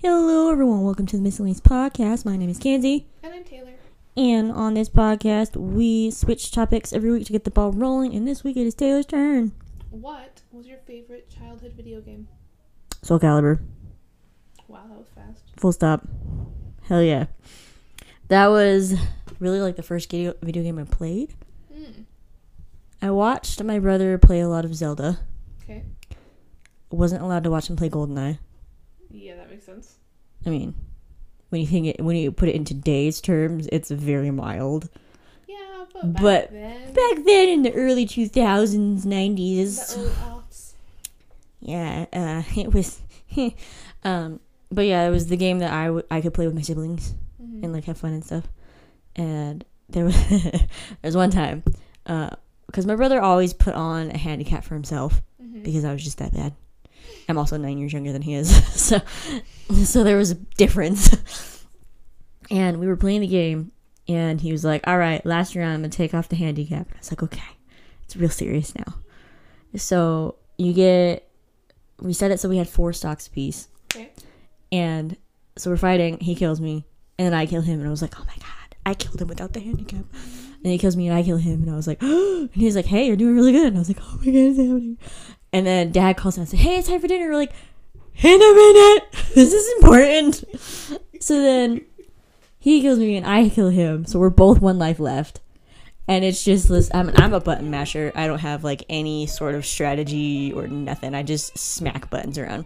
Hello, everyone. Welcome to the Miscellaneous Podcast. My name is Kenzie. And I'm Taylor. And on this podcast, we switch topics every week to get the ball rolling. And this week it is Taylor's turn. What was your favorite childhood video game? Soul Calibur. Wow, that was fast. Full stop. Hell yeah. That was really like the first video, video game I played. Mm. I watched my brother play a lot of Zelda. Okay. Wasn't allowed to watch him play GoldenEye. Yeah, sense. I mean, when you think it, when you put it in today's terms, it's very mild. Yeah, but back But then, Back then, in the early 2000s, 90s, yeah, uh, it was. um, but yeah, it was the game that I, w- I could play with my siblings Mhm. and like have fun and stuff. And there was there was one time, because my brother always put on a handicap for himself Mhm. because I was just that bad. I'm also nine years younger than he is, so so there was a difference. and we were playing the game, and he was like, "All right, last round, I'm gonna take off the handicap." And I was like, "Okay, it's real serious now." So you get, we set it so we had four stocks apiece, Okay. and so we're fighting. He kills me, and then I kill him, and I was like, "Oh my god, I killed him without the handicap." And he kills me, and I kill him, and I was like, and he's like, "Hey, you're doing really good." And I was like, "Oh my god, it's happening." And then Dad calls and says, "Hey, it's time for dinner." We're like, "In a minute, this is important." So then he kills me, and I kill him. So we're both one life left. And it's just this. I'm, I'm a button masher. I don't have like any sort of strategy or nothing. I just smack buttons around.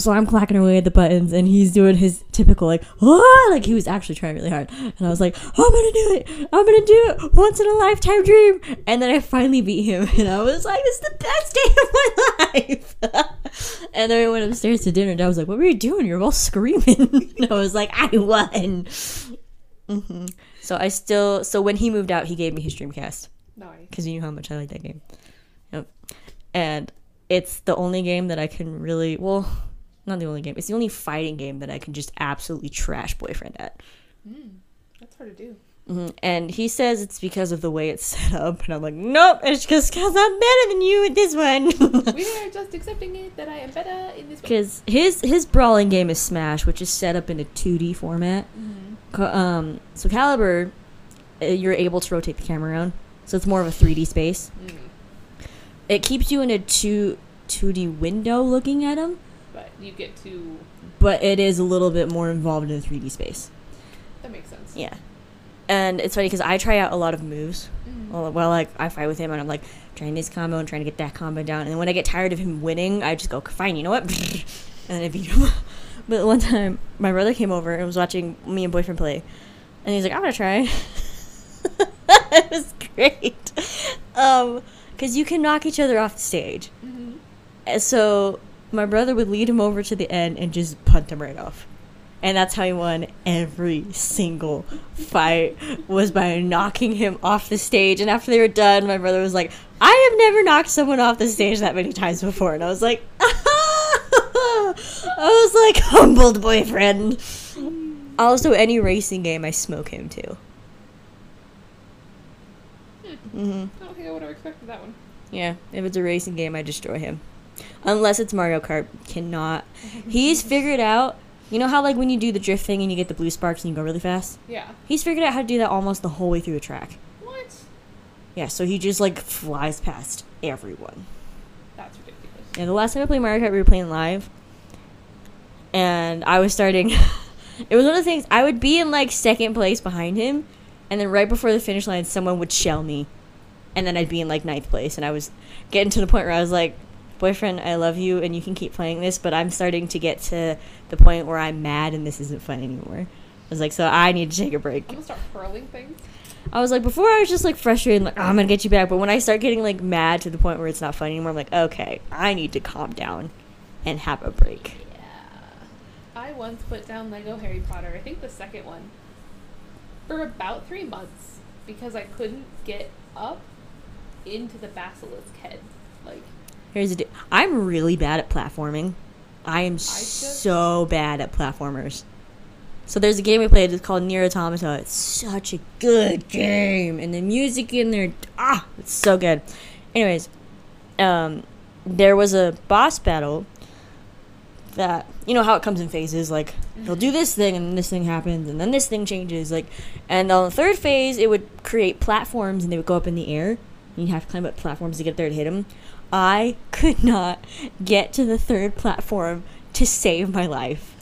So I'm clacking away at the buttons, and he's doing his typical like, ah! like he was actually trying really hard. And I was like, I'm gonna do it. I'm gonna do it. Once in a lifetime dream. And then I finally beat him, and I was like, this is the best day of my life. and then we went upstairs to dinner, and I was like, what were you doing? You're all screaming. and I was like, I won. hmm So I still. So when he moved out, he gave me his Dreamcast Nice. because you knew how much I like that game. Yep. And it's the only game that I can really well, not the only game. It's the only fighting game that I can just absolutely trash boyfriend at. Mm. That's hard to do. hmm And he says it's because of the way it's set up, and I'm like, nope, it's just because I'm better than you at this one. we are just accepting it that I am better in this. Because his his brawling game is Smash, which is set up in a 2D format. Mm-hmm. Um, so Calibur, uh, you're able to rotate the camera around, so it's more of a 3D space. Mm. It keeps you in a two 2D window looking at But you get to. but it is a little bit more involved in the 3D space. That makes sense. Yeah. And it's funny because I try out a lot of moves. Mhm. Well, well, like I fight with him and I'm like trying this combo and trying to get that combo down. And then when I get tired of him winning, I just go, fine, you know what? and then I beat him. but one time, my brother came over and was watching me and boyfriend play, and he's like, I'm gonna try. it was great. Um, because you can knock each other off the stage. Mhm. And so my brother would lead him over to the end and just punt him right off. And that's how he won every single fight was by knocking him off the stage. And after they were done, my brother was like, I have never knocked someone off the stage that many times before. And I was like, I was like, humbled boyfriend. Also, any racing game, I smoke him too. hmm I don't think I would have expected that one. yeah, if it's a racing game, I destroy him. Unless it's Mario Kart, cannot. He's figured out. You know how like when you do the drift thing and you get the blue sparks and you go really fast. Yeah. He's figured out how to do that almost the whole way through the track. What? Yeah, so he just like flies past everyone. That's ridiculous. Yeah, the last time I played Mario Kart, we were playing live, and I was starting. it was one of the things I would be in like second place behind him, and then right before the finish line, someone would shell me, and then I'd be in like ninth place, and I was getting to the point where I was like, "Boyfriend, I love you, and you can keep playing this, but I'm starting to get to the point where I'm mad, and this isn't fun anymore." I was like, "So I need to take a break." I'm gonna start hurling things. I was like, before I was just like frustrated, like, oh, I'm gonna get you back. But when I start getting like mad to the point where it's not fun anymore, I'm like, okay, I need to calm down and have a break. Yeah. I once put down Lego Harry Potter, I think the second one, for about three months because I couldn't get up into the basilisk head. Like, Here's the deal. I'm really bad at platforming. I am just- so bad at platformers. So there's a game we played. It's called Nier Automata. It's such a good game, and the music in there, ah, it's so good. Anyways, um, there was a boss battle that you know how it comes in phases. Like they'll do this thing, and this thing happens, and then this thing changes. Like, and on the third phase, it would create platforms, and they would go up in the air. And you'd have to climb up platforms to get there to hit him. I could not get to the third platform to save my life.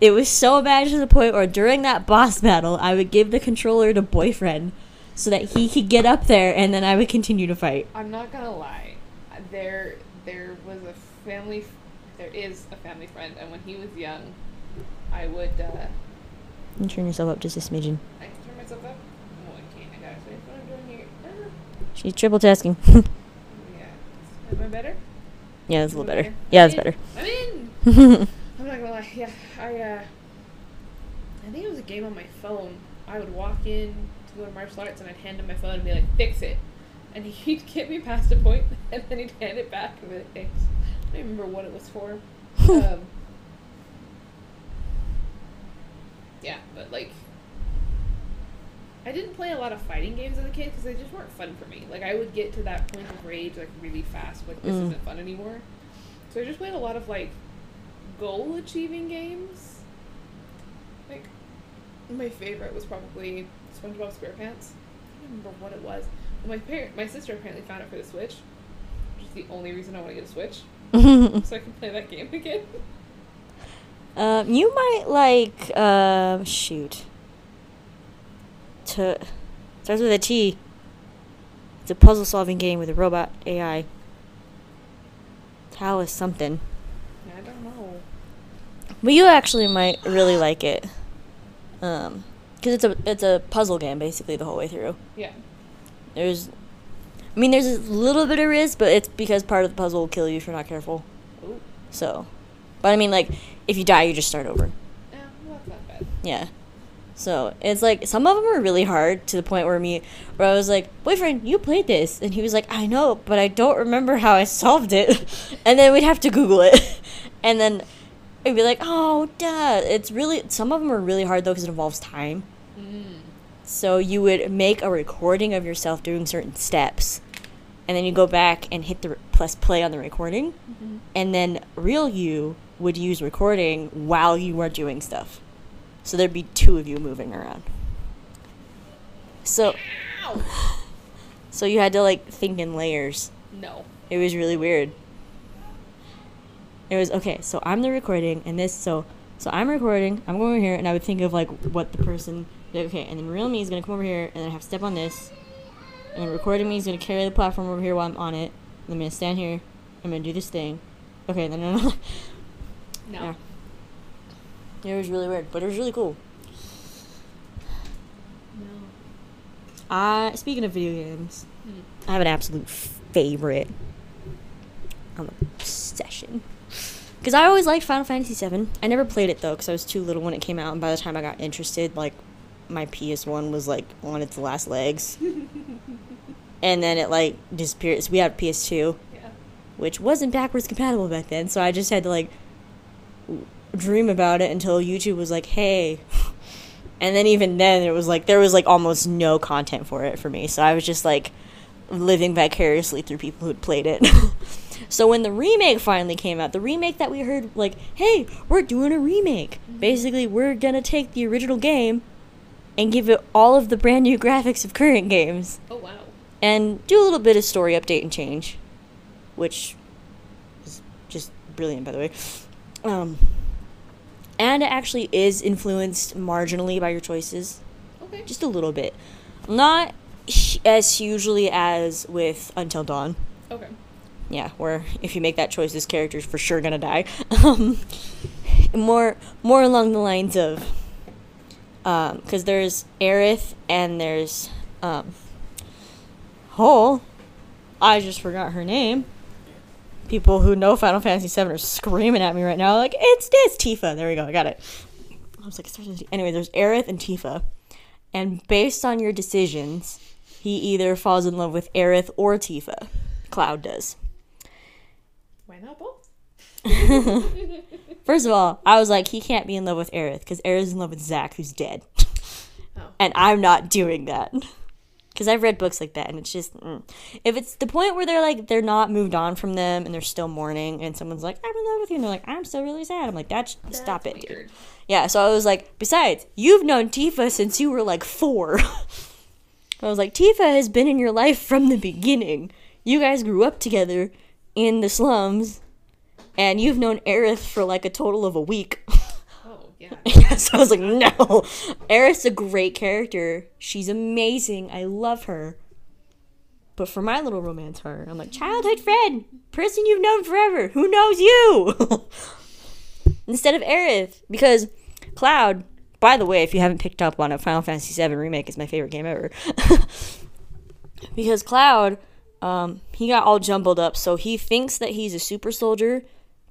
It was so bad to the point where during that boss battle, I would give the controller to boyfriend so that he could get up there, and then I would continue to fight. I'm not gonna lie. There, there was a family. There is a family friend, and when he was young, I would. Uh, You turn yourself up just a smidgen. I can turn myself up. No, I can't. I gotta say what I'm doing here. She's triple tasking. yeah. Am I better? Yeah, it's a little better. Yeah, it's better. I'm in. I'm not gonna lie. Yeah, I. uh I think it was a game on my phone. I would walk in to go to martial arts, and I'd hand him my phone and be like, "Fix it," and he'd get me past a point, and then he'd hand it back and be like, "Thanks." I don't remember what it was for. um, yeah, but like, I didn't play a lot of fighting games as a kid because they just weren't fun for me. Like, I would get to that point of rage like really fast. Like, this Mm. isn't fun anymore. So I just played a lot of like goal achieving games. Like, my favorite was probably SpongeBob SquarePants. I don't remember what it was. Well, my parent, my sister apparently found it for the Switch, which is the only reason I want to get a Switch, so I can play that game again. um, you might like uh, shoot. To starts with a T. It's a puzzle-solving game with a robot AI. Talos something. I don't know. But you actually might really like it. Um, because it's a it's a puzzle game basically the whole way through. Yeah. There's, I mean, there's a little bit of risk, but it's because part of the puzzle will kill you if you're not careful. Ooh. So, but I mean, like, if you die, you just start over. Yeah, well, that's not bad. Yeah. So it's like some of them are really hard to the point where me, where I was like, boyfriend, you played this, and he was like, I know, but I don't remember how I solved it, and then we'd have to Google it, and then I'd be like, oh, duh. It's really some of them are really hard though because it involves time. Mm. So you would make a recording of yourself doing certain steps, and then you go back and hit the plus play on the recording, Mm-hmm. and then real you would use recording while you are doing stuff. So there'd be two of you moving around. So so you had to like think in layers. No. It was really weird. It was okay, so I'm the recording and this so so I'm recording, I'm going over here and I would think of like what the person okay, and then real me is gonna come over here and then I have to step on this. And then recording me is gonna carry the platform over here while I'm on it. And I'm gonna stand here, I'm gonna do this thing. Okay, then another No. Yeah. It was really weird, but it was really cool. No. Uh speaking of video games, Hmm. I have an absolute favorite. I'm obsession. Because I always liked Final Fantasy VII. I never played it though, because I was too little when it came out, and by the time I got interested, like my PS1 was like on its last legs, and then it like disappeared. So we had PS2, Yeah. which wasn't backwards compatible back then, so I just had to like dream about it until YouTube was like, "Hey." And then even then it was like there was like almost no content for it for me. So I was just like living vicariously through people who'd played it. so when the remake finally came out, the remake that we heard like, "Hey, we're doing a remake." Basically, we're going to take the original game and give it all of the brand new graphics of current games Oh wow. and do a little bit of story update and change, which is just brilliant, by the way. Um, and it actually is influenced marginally by your choices, Okay. just a little bit. Not as hugely as with Until Dawn. Okay. Yeah, where if you make that choice, this character's for sure gonna die. Um, more, more along the lines of, because there's Aerith and there's, um, oh, I just forgot her name. People who know Final Fantasy VII are screaming at me right now, like it's this Tifa. There we go, I got it. I was like, it starts with T- anyway. There's Aerith and Tifa, and based on your decisions, he either falls in love with Aerith or Tifa. Cloud does. Why not both? First of all, I was like, he can't be in love with Aerith because Aerith's in love with Zack, who's dead. Oh. And I'm not doing that. Because I've read books like that, and it's just mm. if it's the point where they're like they're not moved on from them and they're still mourning, and someone's like I'm in love with you, and they're like I'm still really sad. I'm like that's, stop it, That's dude. Yeah, so I was like, besides, you've known Tifa since you were like four. I was like, Tifa has been in your life from the beginning. You guys grew up together in the slums, and you've known Aerith for like a total of a week. Yeah. yeah, so I was like, no. Aerith's a great character. She's amazing. I love her. But for my little romance heart, I'm like, childhood friend, person you've known forever. Who knows you? Instead of Aerith. Because Cloud, by the way, if you haven't picked up on it, Final Fantasy VII Remake is my favorite game ever. because Cloud, um, he got all jumbled up, so he thinks that he's a super soldier,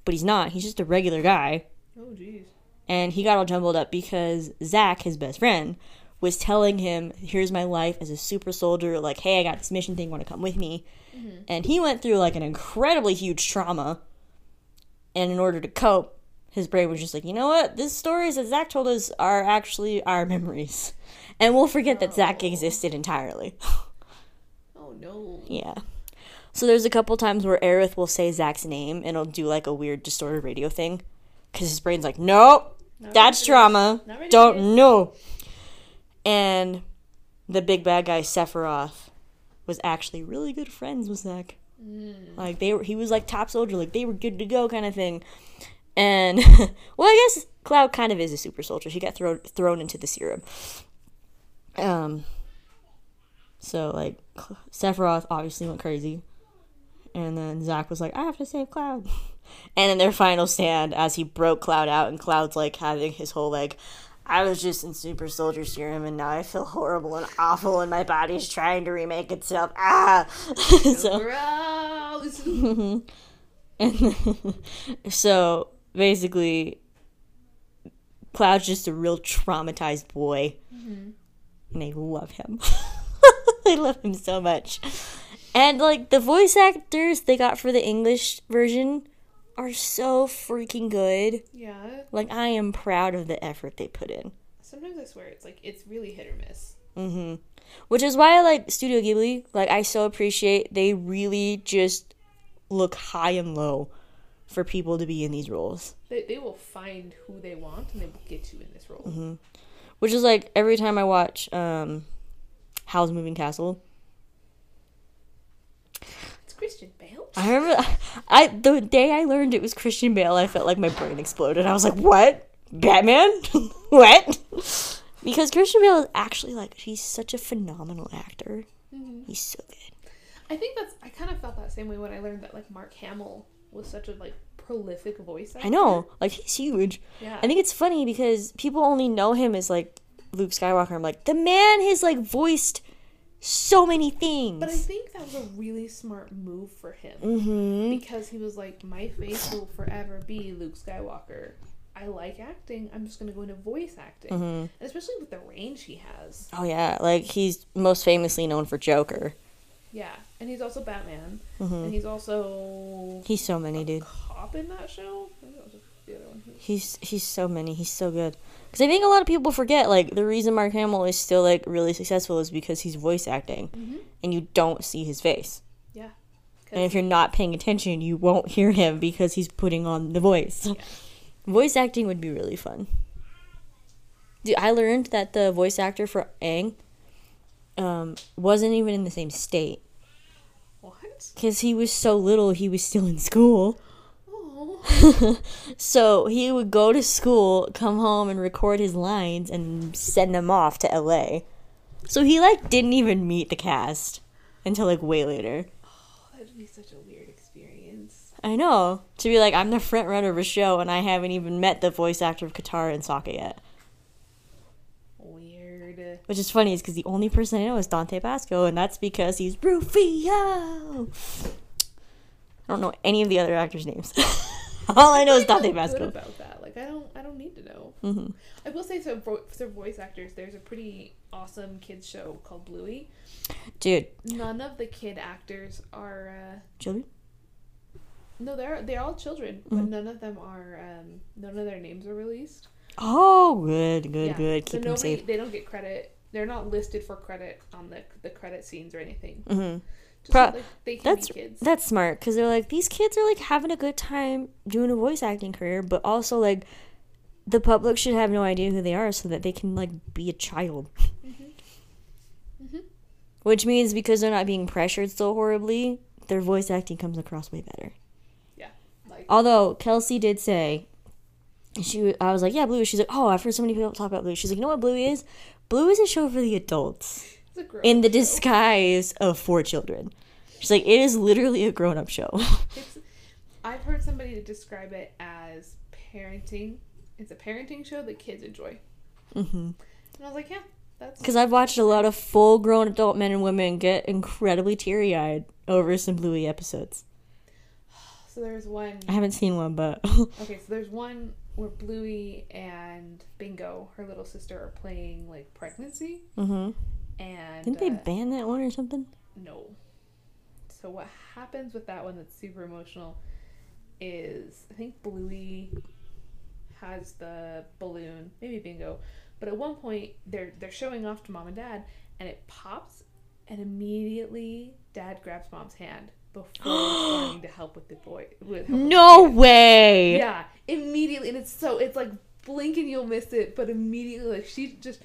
but he's not. He's just a regular guy Oh jeez. And he got all jumbled up because Zack, his best friend, was telling him, "Here's my life as a super soldier. Like, hey, I got this mission thing. Want to come with me?" Mm-hmm. And he went through like an incredibly huge trauma, and in order to cope, his brain was just like, "You know what? These stories that Zack told us are actually our memories, and we'll forget that Zack existed entirely." Oh no. Yeah. So there's a couple times where Aerith will say Zack's name and it'll do like a weird distorted radio thing. Because his brain's like, nope, Not that's ready for trauma. this. Not ready for Don't this." know. And the big bad guy, Sephiroth, was actually really good friends with Zack. Mm. Like they were, he was like top soldier, like they were good to go kind of thing. And well, I guess Cloud kind of is a super soldier. He got thrown thrown into the serum. Um. So like, Sephiroth obviously went crazy, and then Zack was like, "I have to save Cloud." And in their final stand, as he broke Cloud out, and Cloud's like having his whole like, I was just in super soldier serum, and now I feel horrible and awful, and my body's trying to remake itself. Ah. so Gross. and so basically, Cloud's just a real traumatized boy, and I love him. I love him so much. And like the voice actors they got for the English version are so freaking good. yeah. Like I am proud of the effort they put in. Sometimes I swear it's like it's really hit or miss. hmm Which is why I like Studio Ghibli. Like I so appreciate they really just look high and low for people to be in these roles. They, they will find who they want and they will get you in this role. Mm-hmm. Which is like every time I watch um Howl's Moving Castle, It's Christian. I remember I the day I learned it was Christian Bale, I felt like my brain exploded. I was like, "What? Batman? what?" Because Christian Bale is actually like he's such a phenomenal actor. Mhm. He's so good. I think that's. I kind of felt that same way when I learned that like Mark Hamill was such a like prolific voice actor. I know, like he's huge. Yeah. I think it's funny because people only know him as like Luke Skywalker. I'm like, the man has like voiced so many things. But I think that was a really smart move for him mm-hmm. because he was like, my face will forever be Luke Skywalker. I like acting. I'm just gonna go into voice acting, Mm-hmm. and especially with the range he has. Oh yeah, like he's most famously known for Joker. Yeah, and he's also Batman, Mm-hmm. and he's also He's so many, dude. cop in that show. I think that was the other one. He's he's so many. He's so good. Because I think a lot of people forget like the reason Mark Hamill is still like really successful is because he's voice acting, Mhm. and you don't see his face. Yeah. And if you're not paying attention, you won't hear him because he's putting on the voice. Yeah. Voice acting would be really fun. Dude, I learned that the voice actor for Aang um, wasn't even in the same state What? because he was so little. He was still in school. So he would go to school, come home, and record his lines and send them off to LA. So he like didn't even meet the cast until like way later. Oh, That'd be such a weird experience. I know. To be like, I'm the front runner of a show and I haven't even met the voice actor of Katara and Sokka yet. Weird. Which is funny, is because the only person I know is Dante Basco, and that's because he's Rufio. I don't know any of the other actors' names. All I know is Dante good about that. Like I don't, I don't need to know. hmm I will say so for, for voice actors. There's a pretty awesome kids show called Bluey. Dude, None of the kid actors are. Uh, children? no, they're they're all children, Mm-hmm. but none of them are. Um, none of their names are released. Oh, good, good, Yeah. good. So Keep them nobody, safe. they don't get credit they're not listed for credit on the the credit scenes or anything. hmm Just Pro- so, they can That's that's smart because they're like these kids are like having a good time doing a voice acting career, but also like the public should have no idea who they are so that they can like be a child. Mhm. Which means because they're not being pressured so horribly, their voice acting comes across way better. like Although Kelsey did say, she I was like, yeah, Bluey. She's like, oh, I've heard so many people talk about Bluey. She's like, you know what Bluey is? Bluey is a show for the adults it's a grown in the show. disguise of four children. She's like, it is literally a grown up show. It's, I've heard somebody describe it as parenting. It's a parenting show that kids enjoy. hmm And I was like, yeah, that's Because I've watched a lot of full grown adult men and women get incredibly teary eyed over some Bluey episodes. so there's one I haven't seen one, but okay, so there's one where Bluey and Bingo, her little sister, are playing like pregnancy hmm and didn't they uh, ban that one or something? No. So what happens with that one that's super emotional is I think Bluey has the balloon, maybe Bingo, but at one point they're they're showing off to mom and dad and it pops and immediately dad grabs mom's hand before starting to help with the boy with help with No way! Yeah, immediately and it's so it's like blink and you'll miss it, but immediately like she just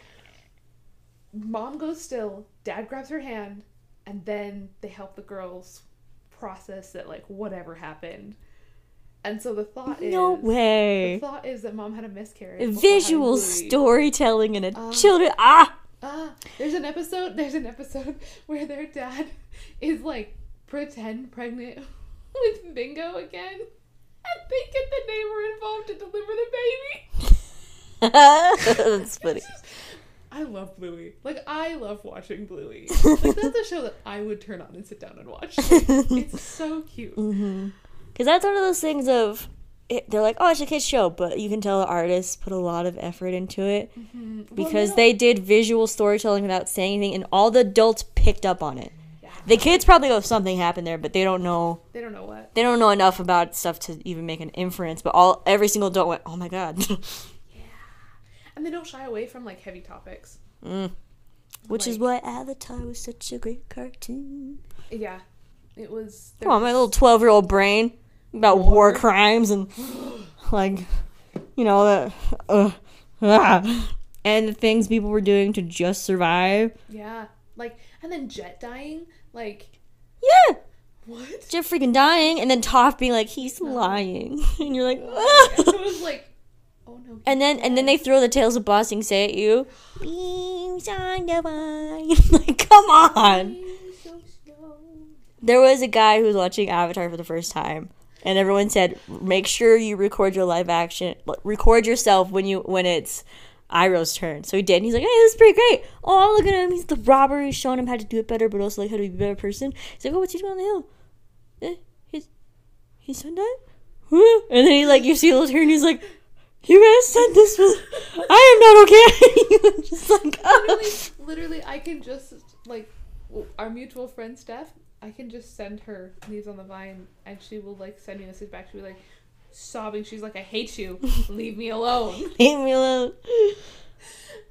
mom goes still, dad grabs her hand, and then they help the girls process that like whatever happened. And so the thought is No way. The thought is that mom had a miscarriage. Visual Bluey. storytelling in a children. Ah! Ah, there's an episode. There's an episode where their dad is like pretend pregnant with Bingo again, and they get the neighbor involved to deliver the baby. That's funny. I love Bluey. Like I love watching Bluey. Like that's a show that I would turn on and sit down and watch. It's so cute. Mm-hmm. Because that's one of those things of it, they're like, oh, it's a kids show, but you can tell the artists put a lot of effort into it Well, because they did visual storytelling without saying anything, and all the adults picked up on it. Yeah. The kids probably know something happened there, but they don't know. they don't know what. They don't know enough about stuff to even make an inference. But all every single adult went, oh my god, And they don't shy away from like heavy topics. mm. which is why Avatar was such a great cartoon. Yeah. It was Come on, my little twelve-year-old brain about war, War. crimes and like, you know that, uh, ah. and the things people were doing to just survive. Yeah. Like and then Jet dying, like Yeah, what? just freaking dying, and then Toph being like, he's lying, and you're like, it ah. was like oh no. and then and then they throw the tales of Ba Sing Se at you. Beams on the vine. like, come on. so. There was a guy who was watching Avatar for the first time, and everyone said, "Make sure you record your live action, record yourself when you when it's Iroh's turn." So he did. And he's like, "Hey, this is pretty great. Oh, look at him. He's the robber. He's showing him how to do it better, but also like how to be a better person." He's like, "Oh, what's he doing on the hill? Eh, his his son died." And then he like you see a little turn. He's like. You guys said this was. I am not okay. just like, ah. literally, literally, I can just like our mutual friend Steph. I can just send her leaves on the vine, and she will like send me a message back. She'll be like sobbing. She's like, "I hate you. Leave me alone." leave me alone.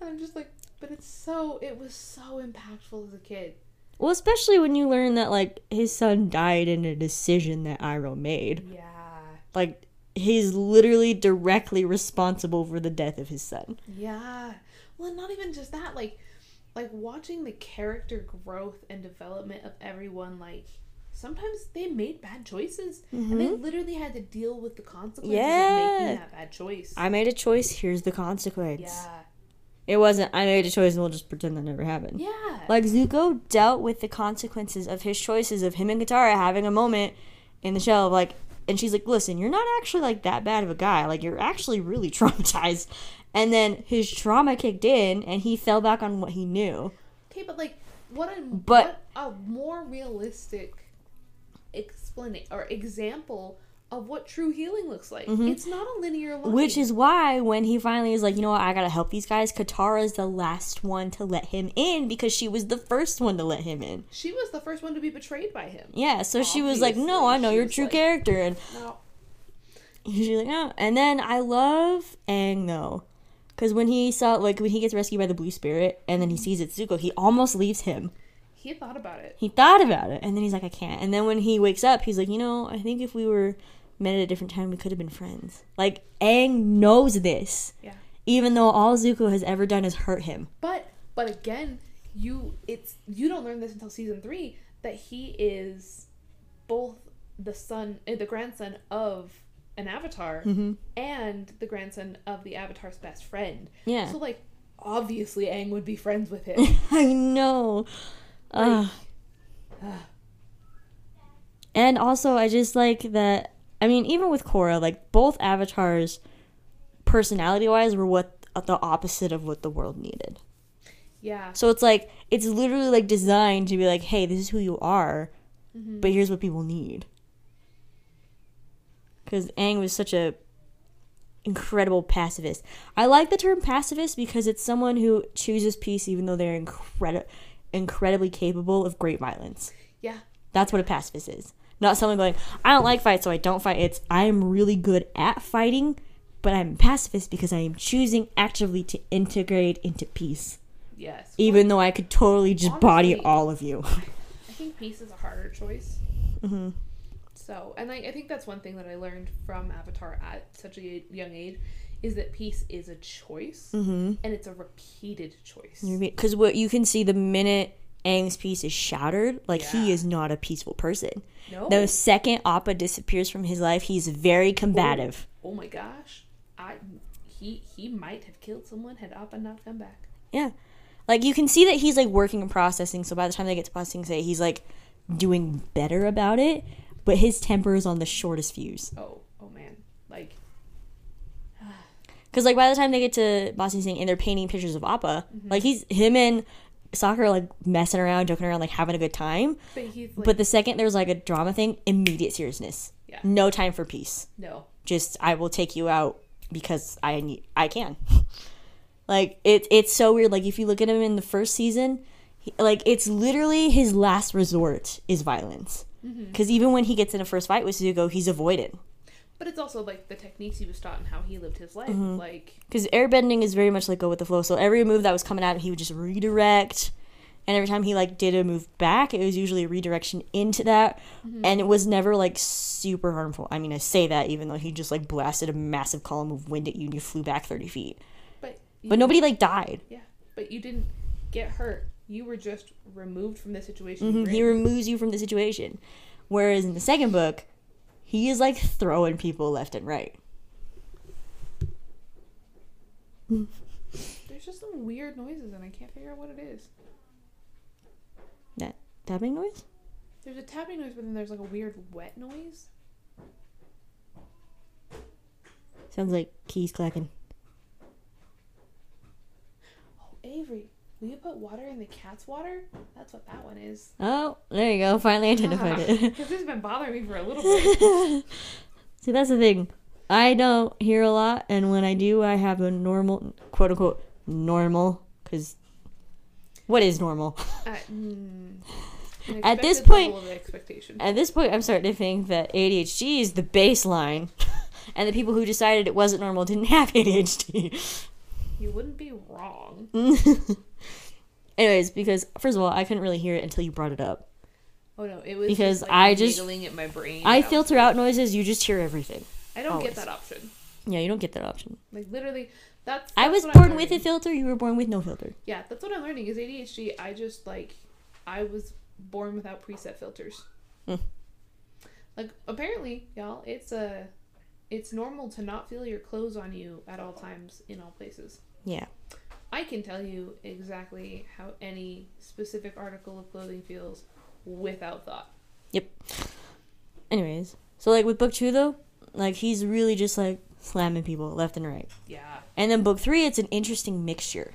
And I'm just like, but it's so. It was so impactful as a kid. Well, especially when you learn that like his son died in a decision that Iroh made. Yeah. Like he's literally directly responsible for the death of his son. Yeah. Well, not even just that. Like, like watching the character growth and development of everyone. Like, sometimes they made bad choices, and they mm-hmm. literally had to deal with the consequences of Yeah. making that bad choice. I made a choice, here's the consequence. yeah. It wasn't I made a choice and we'll just pretend that never happened. Yeah. Like Zuko dealt with the consequences of his choices of him and Katara having a moment in the show of like and she's like, Listen, you're not actually like that bad of a guy. Like you're actually really traumatized. And then his trauma kicked in and he fell back on what he knew. okay, but like, what a But- what a more realistic explanation or example of what true healing looks like. It's not a linear line. Mm-hmm. Which is why when he finally is like, you know what, I gotta help these guys, Katara's the last one to let him in because she was the first one to let him in. she was the first one to be betrayed by him. Yeah, so she was like, no, I know she your true like- character. And No. she's like, oh. And then I love Aang though. Because when he saw, like, when he gets rescued by the blue spirit and then he sees it's Zuko, he almost leaves him. He thought about it. He thought about it and then he's like, I can't. And then when he wakes up, he's like, you know, I think if we were met at a different time, we could have been friends. Like, Aang knows this, Yeah. even though all Zuko has ever done is hurt him. But but again, you it's you don't learn this until season three that he is both the son, uh, the grandson of an avatar, Mm-hmm. and the grandson of the avatar's best friend. Yeah. So like, obviously, Aang would be friends with him. I know. Ugh. and also, I just like that. I mean, even with Korra, like both avatars, personality wise, were what the opposite of what the world needed. yeah. So it's like it's literally like designed to be like, hey, this is who you are, mm-hmm. but here's what people need. Because Aang was such a incredible pacifist. I like the term pacifist because it's someone who chooses peace even though they're incredi- incredibly capable of great violence. Yeah. That's what a pacifist is. Not someone going, I don't like fight, so I don't fight. It's I am really good at fighting, but I'm a pacifist because I am choosing actively to integrate into peace Yes. even though I could totally just body all of you. I think peace is a harder choice. hmm So, and I, I think that's one thing that I learned from Avatar at such a young age is that peace is a choice hmm and it's a repeated choice. Because what you can see the minute Aang's peace is shattered, like he is not a peaceful person. No. The second Appa disappears from his life, he's very combative. oh my gosh. I he he might have killed someone had Appa not come back. Yeah. Like you can see that he's like working and processing, so by the time they get to processing say he's like doing better about it, but his temper is on the shortest fuse. Oh, oh man. Like Because like by the time they get to Ba Sing Se and they're painting pictures of Appa, Mm-hmm. like he's him and Are like messing around, joking around, like having a good time. but he's like But the second there's like a drama thing, immediate seriousness. Yeah. No time for peace. no. Just I will take you out because I need I can. like it it's so weird. Like if you look at him in the first season, he, like it's literally his last resort is violence. Mm-hmm. Because even when he gets in a first fight with Zuko, he's avoided. But it's also like the techniques he was taught and how he lived his life. Mm-hmm. Like Because airbending is very much like go with the flow. So every move that was coming at him, he would just redirect. And every time he like did a move back, it was usually a redirection into that, and it was never like super harmful. I mean, I say that even though he just like blasted a massive column of wind at you and you flew back thirty feet, but but nobody like died. Yeah. But you didn't get hurt. You were just removed from the situation. Mhm, He removes you from the situation. Whereas in the second book, he is like throwing people left and right. There's just some weird noises and I can't figure out what it is. That tapping noise? There's a tapping noise, but then there's like a weird wet noise. Sounds like keys clacking. Oh, Avery, will you put water in the cat's water? That's what that one is. Oh, there you go. Finally identified it. Because this has been bothering me for a little bit. See, that's the thing. I don't hear a lot, and when I do, I have a normal, quote unquote, normal. Because what is normal? Uh, mm, At this point- level of expectation. At this point, I'm starting to think that ADHD is the baseline, and the people who decided it wasn't normal didn't have ADHD. You wouldn't be wrong. Anyways, because first of all, I couldn't really hear it until you brought it up. Oh no, it was Because just, like, I just- at my brain. I filter out noises, you just hear everything. I don't always. get that option. Yeah, you don't get that option. Like literally, that's. I that's was what I'm born with a filter, you were born with no filter. Yeah, that's what I'm learning is ADHD. I just like, I was born without preset filters. Hmm. Like apparently, y'all, it's a, it's normal to not feel your clothes on you at all times in all places. Yeah. I can tell you exactly how any specific article of clothing feels without thought. Yep. Anyways, so like with book two though, like he's really just like slamming people left and right. Yeah. And then book three, it's an interesting mixture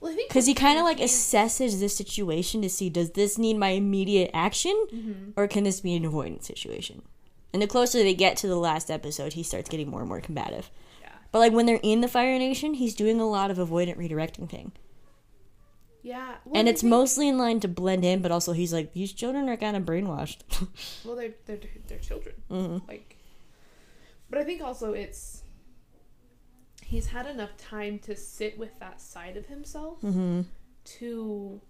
Well, I think because he kind of like assesses this situation to see does this need my immediate action Mm-hmm. or can this be an avoidance situation. And the closer they get to the last episode, he starts getting more and more combative. But like when they're in the Fire Nation, he's doing a lot of avoidant redirecting thing. Yeah. Well, and it's think- mostly in line to blend in, but also he's like, these children are kind of brainwashed. Well, they're they're they're children. hmm Like, but I think also it's he's had enough time to sit with that side of himself Mm-hmm. to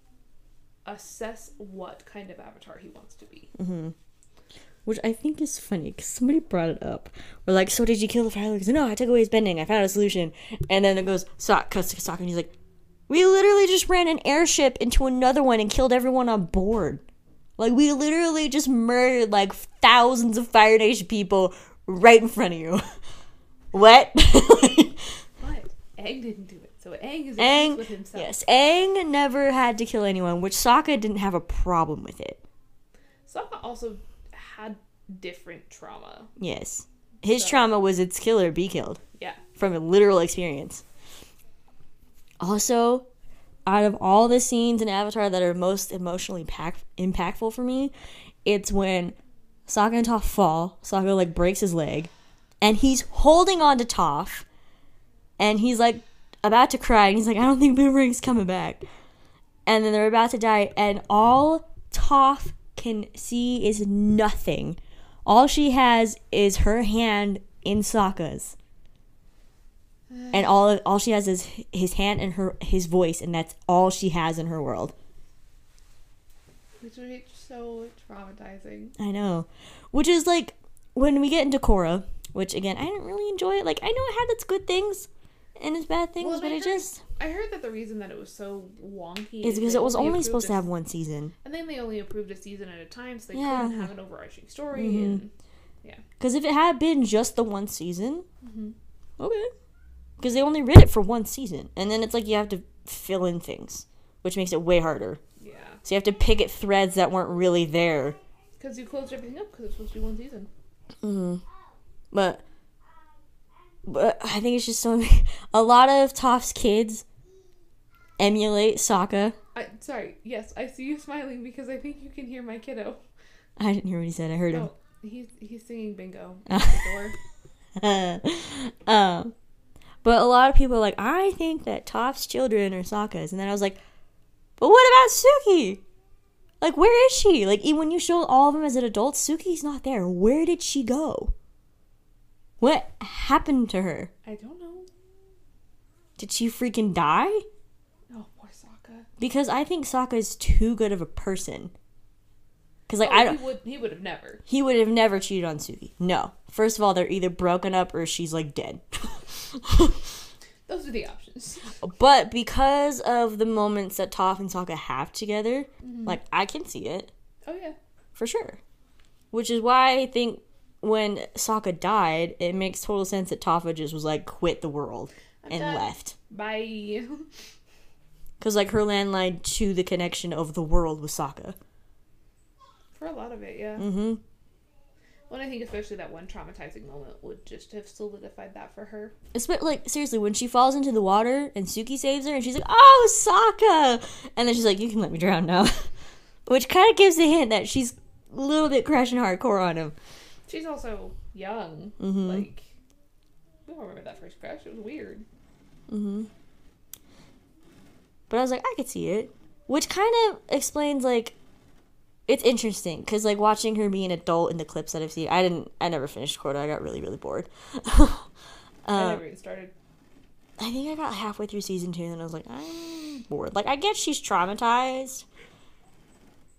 assess what kind of avatar he wants to be. Mm-hmm. Which I think is funny because somebody brought it up. We're like, so did you kill the fire? Because no, I took away his bending. I found a solution. And then it goes, Sock, cuts to Sock, and he's like, we literally just ran an airship into another one and killed everyone on board. Like we literally just murdered like thousands of Fire Nation people right in front of you. what? But Aang didn't do it, so Aang is Aang, with himself. yes, Aang never had to kill anyone, which Sokka didn't have a problem with it. Sokka also different trauma. Yes, his So- trauma was its kill or be killed. Yeah. from a literal experience. Also, out of all the scenes in Avatar that are most emotionally pack- impactful for me, it's when Sokka and Toph fall. Sokka like breaks his leg, and he's holding on to Toph, and he's like about to cry, and he's like, "I don't think Boomerang's coming back." And then they're about to die, and all Toph can see is nothing. All she has is her hand in Sokka's and all all she has is his hand and her his voice, and that's all she has in her world. Which was so traumatizing. I know, which is like when we get into Korra, which again I didn't really enjoy it. Like I know it had its good things and its bad things, Well, but I it heard- just I heard that the reason that it was so wonky is because it was only supposed to have one season. and then they only approved a season at a time, so they Yeah. couldn't have an overarching story. Mhm. And Because if it had been just the one season, Mhm. okay. Because they only read it for one season, and then it's like you have to fill in things, which makes it way harder. yeah, So you have to pick at threads that weren't really there. because you closed everything up because it's supposed to be one season. hmm But, but I think it's just so. A lot of Toph's kids emulate Sokka. I sorry. Yes, I see you smiling because I think you can hear my kiddo. I didn't hear what he said. I heard him. Oh, he's he's singing bingo at the door. um, but a lot of people are like, I think that Toph's children are Sokka's, and then I was like, but what about Suki? Like, where is she? Like, even when you show all of them as an adult, Suki's not there. Where did she go? What happened to her? I don't know. Did she freaking die? Oh, poor Sokka. Because I think Sokka is too good of a person. Because like Oh, I don't, He would he would have never. he would have never cheated on Suki. No. First of all, they're either broken up or she's like dead. Those are the options. but because of the moments that Toph and Sokka have together, Mm-hmm. like I can see it Oh yeah. for sure. Which is why I think when Sokka died, it makes total sense that Toph just was like quit the world I'm and done. left. Bye. Because like her landline to the connection of the world was Sokka. For a lot of it, yeah. Mm-hmm. Well, I think especially that one traumatizing moment would just have solidified that for her. It's like seriously, when she falls into the water and Suki saves her, and she's like, "Oh, Sokka," and then she's like, "You can let me drown now," which kind of gives a hint that she's a little bit crashing hardcore on him. She's also young. Mhm. Like, we don't remember that first crash. It was weird. Mm-hmm. But I was like, I could see it, which kind of explains like it's interesting because like watching her be an adult in the clips that I've seen. I didn't. I never finished Korra. I got really really bored. I um, never even started. I think I got halfway through season two and I was like, I'm bored. Like, I get she's traumatized,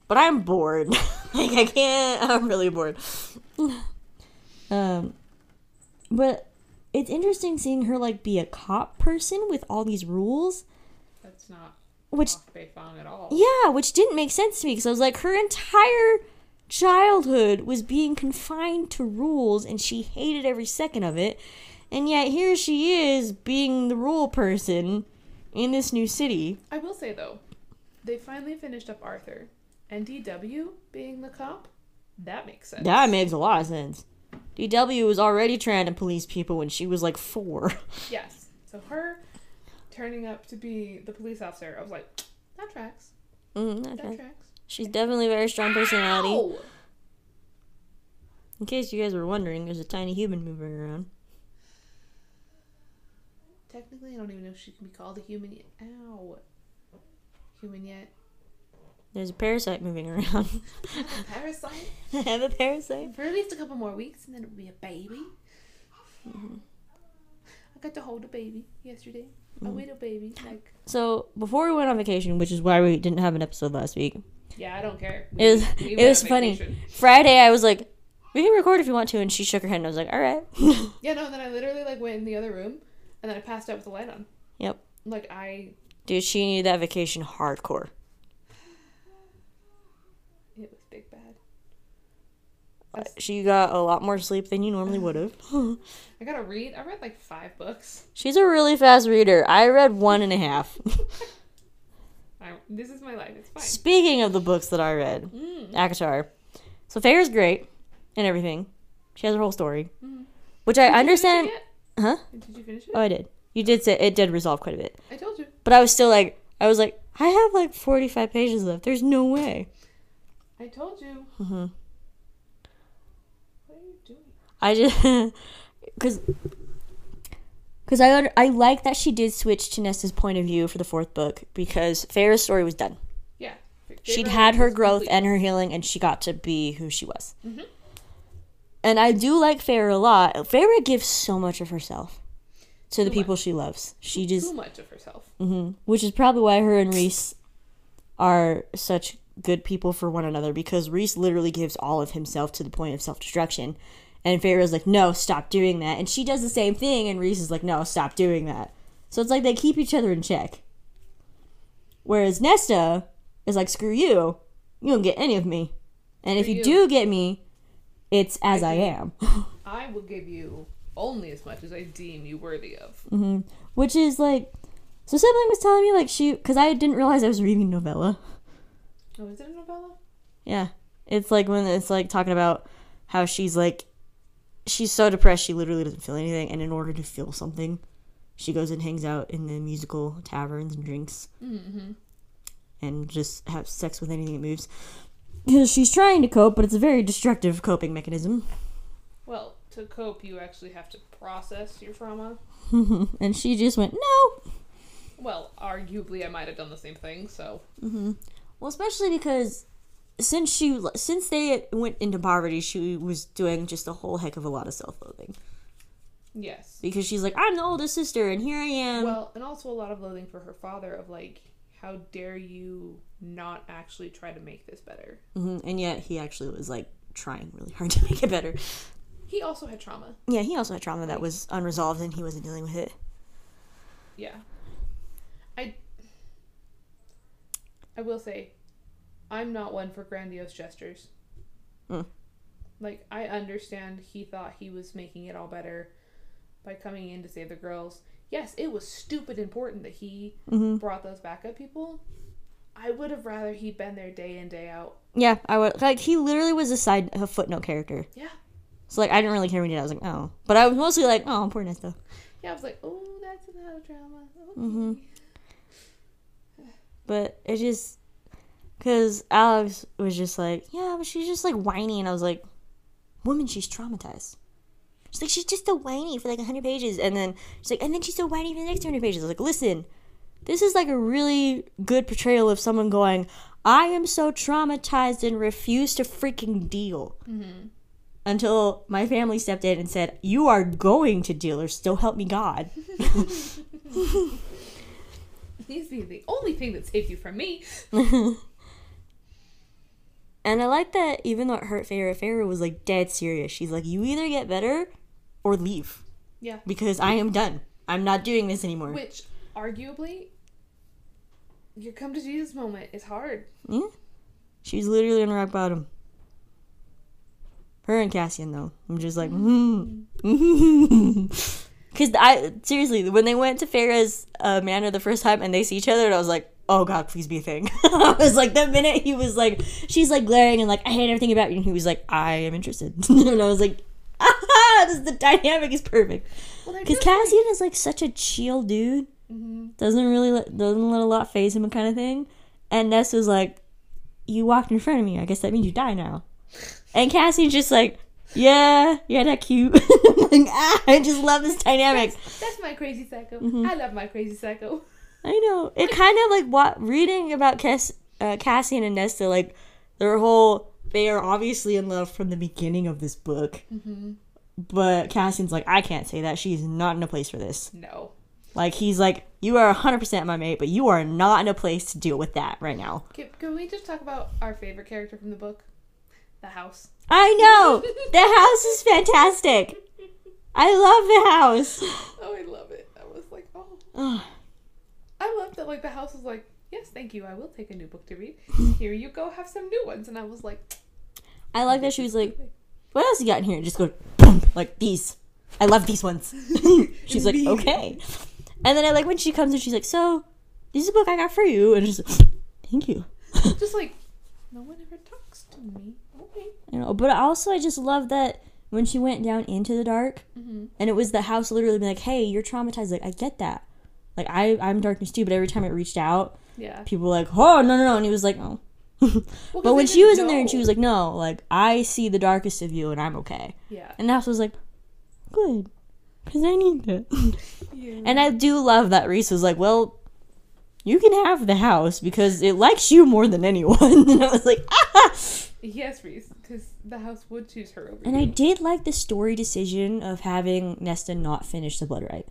but I'm bored. like, I can't. I'm really bored. um, but it's interesting seeing her like be a cop person with all these rules, That's not which Toph Beifong at all. yeah, which didn't make sense to me because I was like, her entire childhood was being confined to rules and she hated every second of it. And yet here she is being the rule person in this new city. I will say though, they finally finished up Arthur, and DW being the cop. That makes sense. That makes a lot of sense. DW was already trying to police people when she was like four. Yes. So her turning up to be the police officer, I was like, that tracks. Mm, That okay. tracks. She's definitely a very strong personality. Ow! In case you guys were wondering, there's a tiny human moving around. Technically, I don't even know if she can be called a human yet. Ow. Human yet. There's a parasite moving around. Parasite. I have a parasite. For at least a couple more weeks, and then it'll be a baby. Mm-hmm. I got to hold a baby yesterday. A Mm. widow baby. Like, So before we went on vacation, which is why we didn't have an episode last week, yeah, I don't care. It was- We it was funny. Friday I was like, "We can record if you want to," and she shook her head, and I was like, "All right." Yeah, no, and then I literally like went in the other room and then I passed out with the light on. Yep. Like I Dude, she needed that vacation hardcore. it was big bad. Uh, She got a lot more sleep than you normally would have. I gotta read. I read like five books. She's a really fast reader. I read one and a half. I, this is my life. It's fine. Speaking of the books that I read, Mm. ACOTAR. So Feyre's great and everything. She has her whole story, Mhm. which I Did understand. Huh? Did you finish it? Oh, I did. You did say it did resolve quite a bit, I told you. but I was still like, I was like, I have like forty-five pages left. There's no way. I told you. hmm What are you doing? I just because because I I like that she did switch to Nesta's point of view for the fourth book because Feyre's story was done. Yeah. She'd had her growth complete. and her healing, and she got to be who she was. Mhm. And I do like Feyre a lot. Feyre gives so much of herself to the Too people she loves. She just, too much of herself. hmm which is probably why her and Rhys are such good people for one another because Rhys literally gives all of himself to the point of self destruction. And Feyre's like, no, stop doing that. And she does the same thing, and Rhys is like, no, stop doing that. So it's like they keep each other in check. Whereas Nesta is like, screw you. You don't get any of me. And if you, you. do get me, it's as I, do. am. I will give you only as much as I deem you worthy of. hmm Which is like, so Sibling was telling me, like, she, because I didn't realize I was reading novella. Oh, is it a novella? Yeah. It's like when it's like talking about how she's like she's so depressed she literally doesn't feel anything and in order to feel something she goes and hangs out in the musical taverns and drinks Mm-hmm. and just have sex with anything that moves. Because she's trying to cope, but it's a very destructive coping mechanism. Well, to cope, you actually have to process your trauma. and she just went, no. Well, arguably, I might have done the same thing. So hmm Well, especially because since she since they went into poverty, she was doing just a whole heck of a lot of self-loathing. yes. Because she's like, I'm the oldest sister, and here I am. Well, and also a lot of loathing for her father of like, how dare you not actually try to make this better? hmm And yet he actually was like trying really hard to make it better. He also had trauma. Yeah, he also had trauma that was unresolved and he wasn't dealing with it. Yeah. I I will say I'm not one for grandiose gestures. Mm. Like I understand he thought he was making it all better by coming in to save the girls. Yes, it was stupid important that he hmm brought those backup people. I would have rather he'd been there day in day out. Yeah, I would like he literally was a side a footnote character. Yeah. So like I didn't really care when he did. I was like, oh, but I was mostly like, oh, poor Nesta. Yeah, I was like, "Oh, that's another drama." Okay. Mhm. But it just because Alex was just like, yeah, but she's just like whiny, and I was like, woman, she's traumatized. She's like, she's just so whiny for like hundred pages, and then she's like, and then she's so whiny for the next hundred pages. I was like, listen, this is like a really good portrayal of someone going, I am so traumatized and refuse to freaking deal. Mhm. Until my family stepped in and said, You are going to deal, or still help me God. These be the only thing that saved you from me. and I like that even though it hurt Feyre, Feyre was like dead serious. She's like, You either get better or leave. Yeah. Because I am done. I'm not doing this anymore. Which, arguably, your come to Jesus moment is hard. Yeah. She's literally on rock bottom. Her and Cassian though. I'm just like, hmm. Because I seriously, when they went to Feyre's uh, manor the first time and they see each other, and I was like, "Oh God, please be a thing." I was like, the minute he was like, she's like glaring and like, "I hate everything about you," and he was like, "I am interested," and I was like, "Ah, this the dynamic is perfect." Well, Because Cassian is like such a chill dude, hmm doesn't really let, doesn't let a lot phase him, kind of thing. And Ness was like, "You walked in front of me. I guess that means you die now." And Cassian's just like, "Yeah, yeah, that cute." like, ah, I just love this dynamic. That's, that's my crazy psycho. Mhm. I love my crazy psycho. I know. It kind of like what reading about Cass, uh, Cassian and Nesta, like their whole they are obviously in love from the beginning of this book. Mm-hmm. But Cassian's like, I can't say that. She's not in a place for this. No. Like, he's like, you are 100% my mate, but you are not in a place to deal with that right now. Can, can we just talk about our favorite character from the book? The house. I know! the house is fantastic! I love the house! Oh, I love it. I was like, oh. Ugh. I love that, like, the house was like, yes, thank you. I will take a new book to read. Here you go, have some new ones. And I was like, I like that she was like, what else you got in here? And just go, boom, like these. I love these ones. she's like, okay. And then I like when she comes and she's like, so, this is a book I got for you. And just, thank you. just like, no one ever talks to me. Okay. You know, but also I just love that when she went down into the dark, Mm-hmm. and it was the house literally being like, "Hey, you're traumatized." Like I get that. Like I, I'm darkness too. But every time it reached out, Yeah. people were like, "Oh no, no, no!" And he was like, "Oh." Well, but when she was in there and she was like, "No, like I see the darkest of you, and I'm okay." yeah. And the was like, "Good," because I need it. yeah. and I do love that Rhys was like, "Well." You can have the house because it likes you more than anyone. and I was like, ah! yes, Rhys, because the house would choose her over And I did like the story decision of having Nesta not finish the blood rite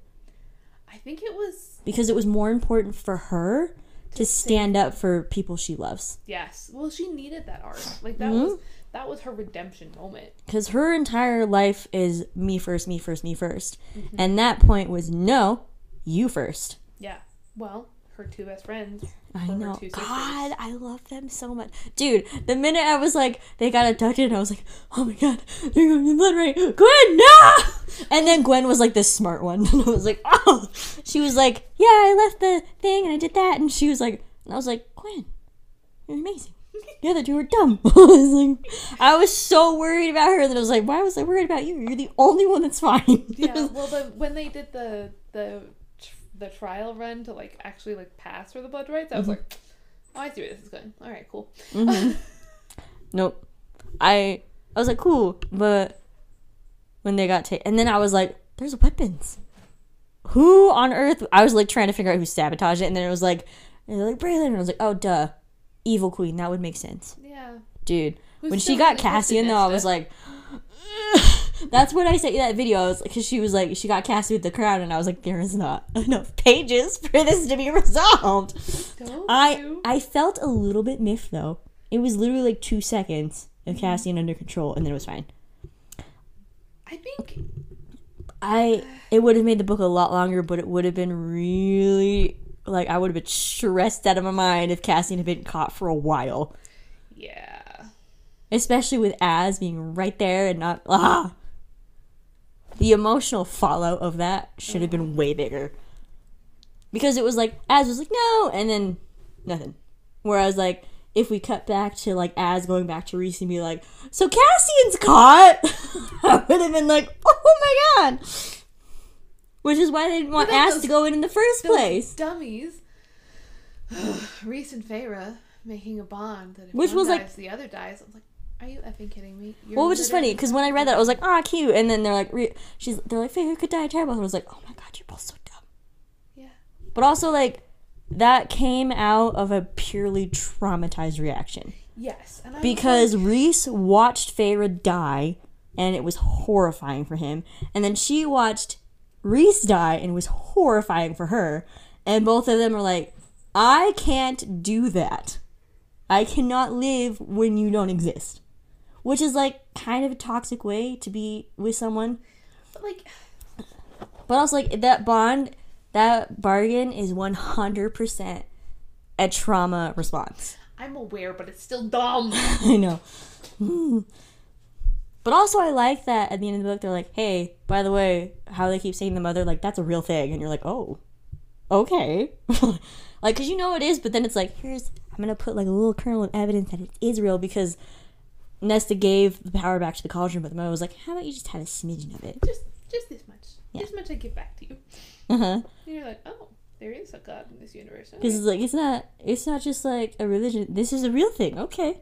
I think it was because it was more important for her to stand up for people she loves. yes. Well, she needed that arc. Like that Mm-hmm. was that was her redemption moment. Because her entire life is me first, me first, me 1st And that point was no, you first. Yeah. Well, her two best friends. I know. God, I love them so much. Dude, the minute I was like, they got abducted, I was like, oh my god, they're going to be blood rite. Gwyn, no! And then Gwyn was like the smart one. And I was like, oh. She was like, yeah, I left the thing and I did that. And she was like, and I was like, Gwyn, you're amazing. The other two were dumb. I was like, I was so worried about her that I was like, why was I worried about you? You're the only one that's fine. Yeah. Well, the when they did the the the trial run to like actually like pass for the blood rites, I was mm-hmm. like, oh, I see where this is going. All right, cool. Mm-hmm. nope. I I was like, cool, but when they got taken, and then I was like, there's weapons. Who on earth? I was like trying to figure out who sabotaged it, and then it was like, and they're like Briallyn, and I was like, oh duh, evil queen. That would make sense, Yeah. dude. Who's when she got Cassian though, I was like. That's when I sent you that video. I was because she was like, she got Cassie with the crown, and I was like, there is not enough pages for this to be resolved. Don't I you? I felt a little bit miffed though. It was literally like two seconds of Cassian under control, and then it was fine. I think I it would have made the book a lot longer, but it would have been really like I would have been stressed out of my mind if Cassian had been caught for a while, yeah. especially with Az being right there and not ah. The emotional fallout of that should have been way bigger. Because it was like Az was like no, and then nothing. Whereas like if we cut back to like Az going back to Rhys and be like, so Cassian's caught, I would have been like, oh my god. Which is why they didn't want Az to go in in the first place. dummies. Rhys and Feyre making a bond that if Which one was, like- the other dies. I'm like, are you effing kidding me? You're Well, which is funny because when I read that, I was like, ah, cute. And then they're like, Re- she's, they're like, Faye, who could die terrible? And I was like, oh my god, you're both so dumb. Yeah. But also, like, that came out of a purely traumatized reaction. Yes. And I was Because Rhys watched Feyre die, and it was horrifying for him. And then she watched Rhys die, and it was horrifying for her. And both of them were like, I can't do that. I cannot live when you don't exist. Which is like kind of a toxic way to be with someone. But like, But also, like, that bond, that bargain is 100% a trauma response. I'm aware, but it's still dumb. I know. But also, I like that at the end of the book, they're like, hey, by the way, how they keep saying the mother, like, that's a real thing. And you're like, oh, okay. like, because you know it is, but then it's like, here's, I'm to put like a little kernel of evidence that it is real because Nesta gave the power back to the cauldron, but the mother was like, how about you just had a smidgen of it? just, just this much. Yeah. This much I give back to you. Uh huh. And you're like, oh, there is a god in this universe. Okay. Because it's like it's not it's not just like a religion. This is a real thing, okay?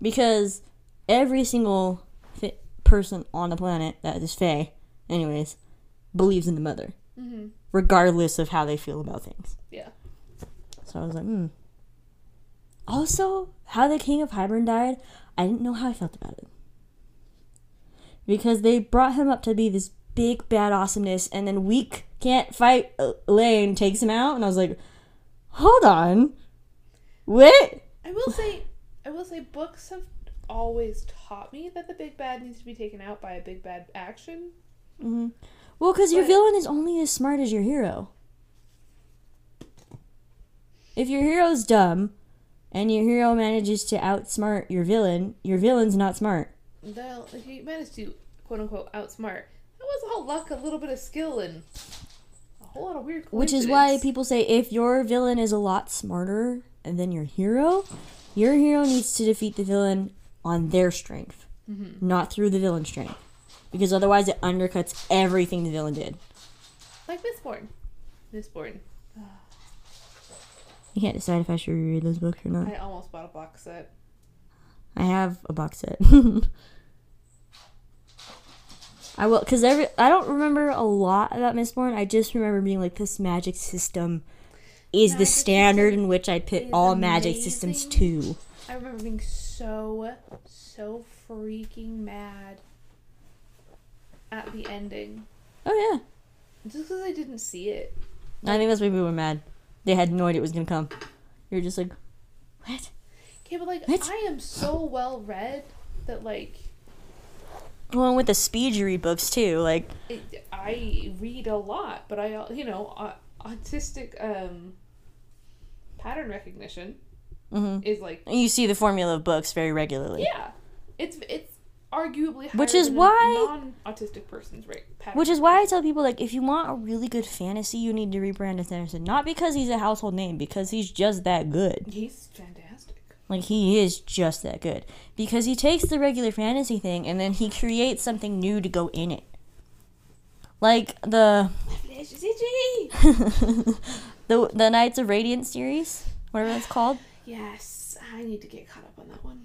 Because every single fi- person on the planet that is Fae, anyways, believes in the mother, hmm regardless of how they feel about things. Yeah. So I was like, hmm. Also, how the King of Hybern died, I didn't know how I felt about it. because they brought him up to be this big bad awesomeness, and then weak can't fight Lane takes him out, and I was like, hold on, what? I will say, I will say, books have always taught me that the big bad needs to be taken out by a big bad action. Mm-hmm. Well, because your villain is only as smart as your hero. If your hero's dumb, and your hero manages to outsmart your villain, your villain's not smart. Well, if he managed to quote unquote outsmart, that was all luck, a little bit of skill, and a whole lot of weird. Which is why people say if your villain is a lot smarter than your hero, your hero needs to defeat the villain on their strength, mm-hmm. not through the villain's strength. Because otherwise, it undercuts everything the villain did. like Mistborn. Mistborn. You can't decide if I should reread those books or not. I almost bought a box set. I have a box set. I will, cause every I don't remember a lot about Mistborn. I just remember being like, this magic system is the standard in which I put is all magic systems amazing. to. I remember being so, so freaking mad at the ending. Oh yeah, Just because I didn't see it. I think that's why people were mad. They had no idea it was gonna come. You're just like, what? Okay, but like, What? I am so well read that, like, Along with the speed you read books too, like it, I read a lot, but I, you know, uh, autistic um, pattern recognition mm-hmm. is like, you see the formula of books very regularly. yeah, it's it's arguably Which is why- non-autistic person's rate. Which is why I tell people like if you want a really good fantasy, you need to read Brandon Sanderson. Not because he's a household name, because he's just that good. he's fantastic. Like he is just that good. Because he takes the regular fantasy thing and then he creates something new to go in it. Like the Flesh is itchy. the the Knights of Radiant series, whatever it's called. Yes, I need to get caught up on that one.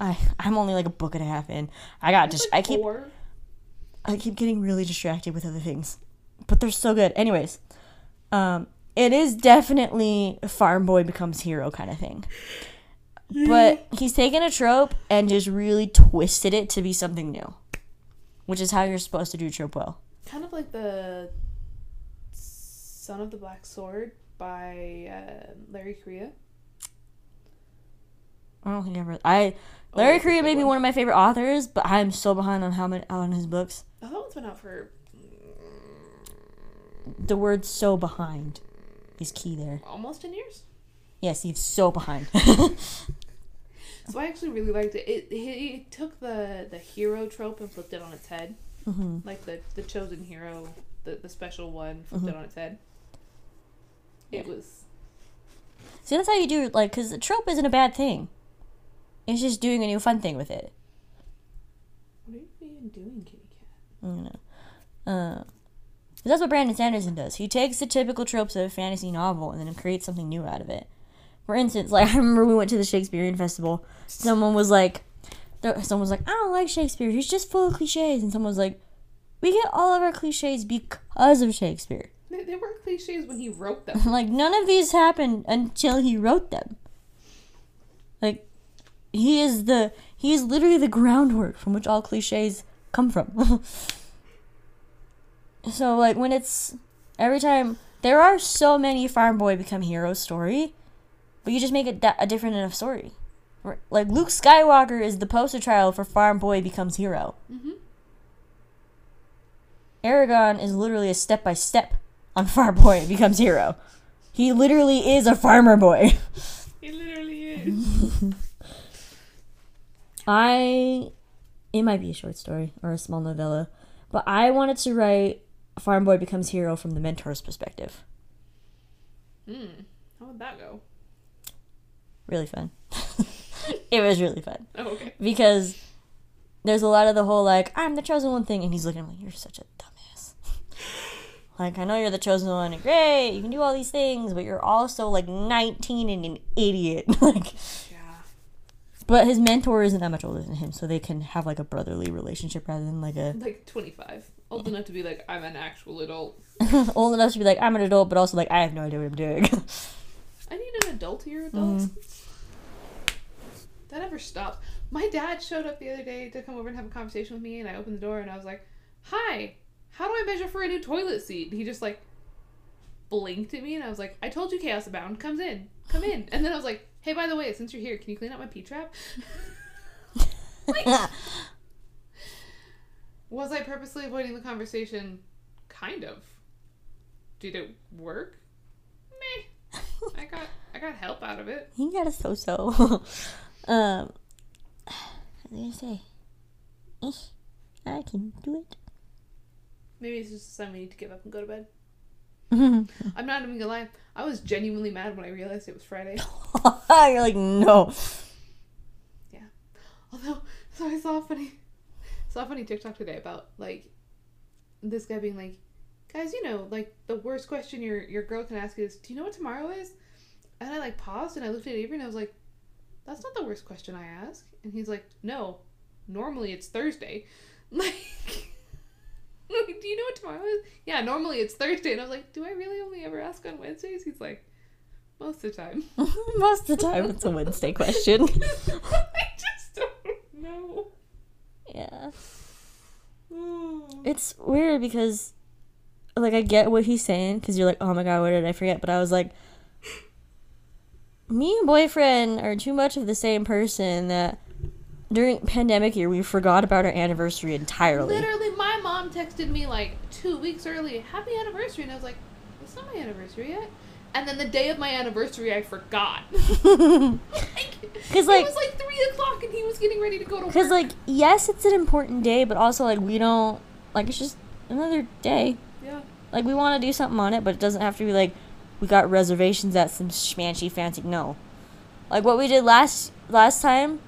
I I'm only like a book and a half in. I got just like I keep four. I keep getting really distracted with other things. But they're so good. Anyways, um, it is definitely farm boy becomes hero kind of thing. But he's taken a trope and just really twisted it to be something new. Which is how you're supposed to do trope well. kind of like the Son of the Black Sword by uh, Larry Correia. I don't think I read I Larry that's a Correia good may be one. one of my favorite authors, but I'm so behind on how many on his books. Oh, that one's been out for The word so behind is key there. almost 10 years. Yes, he's so behind. So I actually really liked it. It he, took the the hero trope and flipped it on its head. hmm Like the the chosen hero, the the special one, flipped it on its head. It was See, that's how you do it, like, because the trope isn't a bad thing. It's just doing a new fun thing with it. What are you even doing, kitty cat? You know. Uh, that's what Brandon Sanderson does. He takes the typical tropes of a fantasy novel and then creates something new out of it. For instance, like, I remember we went to the Shakespearean Festival. Someone was like, someone was like, I don't like Shakespeare. He's just full of cliches. And someone was like, we get all of our cliches because of Shakespeare. They, they were cliches when he wrote them. like none of these happened until he wrote them like he is the he is literally the groundwork from which all cliches come from. So like when it's every time there are so many farm boy become hero story but you just make it da- a different enough story. Like luke skywalker is the poster child for farm boy becomes hero. Mhm. Eragon is literally a step by step on farm boy becomes hero. He literally is a farmer boy. He literally is. I it might be a short story or a small novella, but I wanted to write Farm Boy becomes hero from the mentor's perspective. Hmm. How would that go? Really fun. it was really fun Oh, okay. because there's a lot of the whole like I'm the chosen one thing, and he's looking at me like you're such a dumbass. like I know you're the chosen one, and great, you can do all these things, but you're also like 19 and an idiot. like. But his mentor isn't that much older than him, so they can have like a brotherly relationship rather than like a Like 25. Old enough to be like, I'm an actual adult. old enough to be like I'm an adult, but also like I have no idea what I'm doing. I need an adult here, adult. Mm-hmm. That never stops. My dad showed up the other day to come over and have a conversation with me, and I opened the door and I was like, "Hi, how do I measure for a new toilet seat?" He just like blinked at me, and I was like, "I told you, Chaos Abound comes in, come in." And then I was like, "Hey, by the way, since you're here, can you clean out my P-trap?" Was I purposely avoiding the conversation? Kind of. Did it work? Meh. I got I got help out of it. he got a so so. um, what was I gonna say? I can do it. Maybe it's just a sign we need to give up and go to bed. I'm not even gonna lie. I was genuinely mad when I realized it was Friday. You're like, no. Yeah. Although, so I saw a funny, saw a funny TikTok today about like this guy being like, guys, you know, like the worst question your your girl can ask is, do you know what tomorrow is? And I like paused and I looked at Avery and I was like, that's not the worst question I ask. And he's like, no, normally it's Thursday. Like, like, do you know what tomorrow is? Yeah, normally it's Thursday. And I was like, do I really only ever ask on Wednesdays? He's like, most of the time. Most of the time, it's a Wednesday question. I just don't know. yeah. It's weird because, like, I get what he's saying because you're like, oh my god, what did I forget? But I was like, me and boyfriend are too much of the same person that during pandemic year we forgot about our anniversary entirely. Literally, my mom texted me like two weeks early, "Happy anniversary," and I was like, "It's not my anniversary yet." And then the day of my anniversary, I forgot. like, 'Cause, like- it was like three o'clock, and he was getting ready to go to work. Because, like, yes, it's an important day, but also, like, we don't, like, it's just another day. yeah, Like, we want to do something on it, but it doesn't have to be like, we got reservations at some schmancy fancy. No. Like, what we did last last time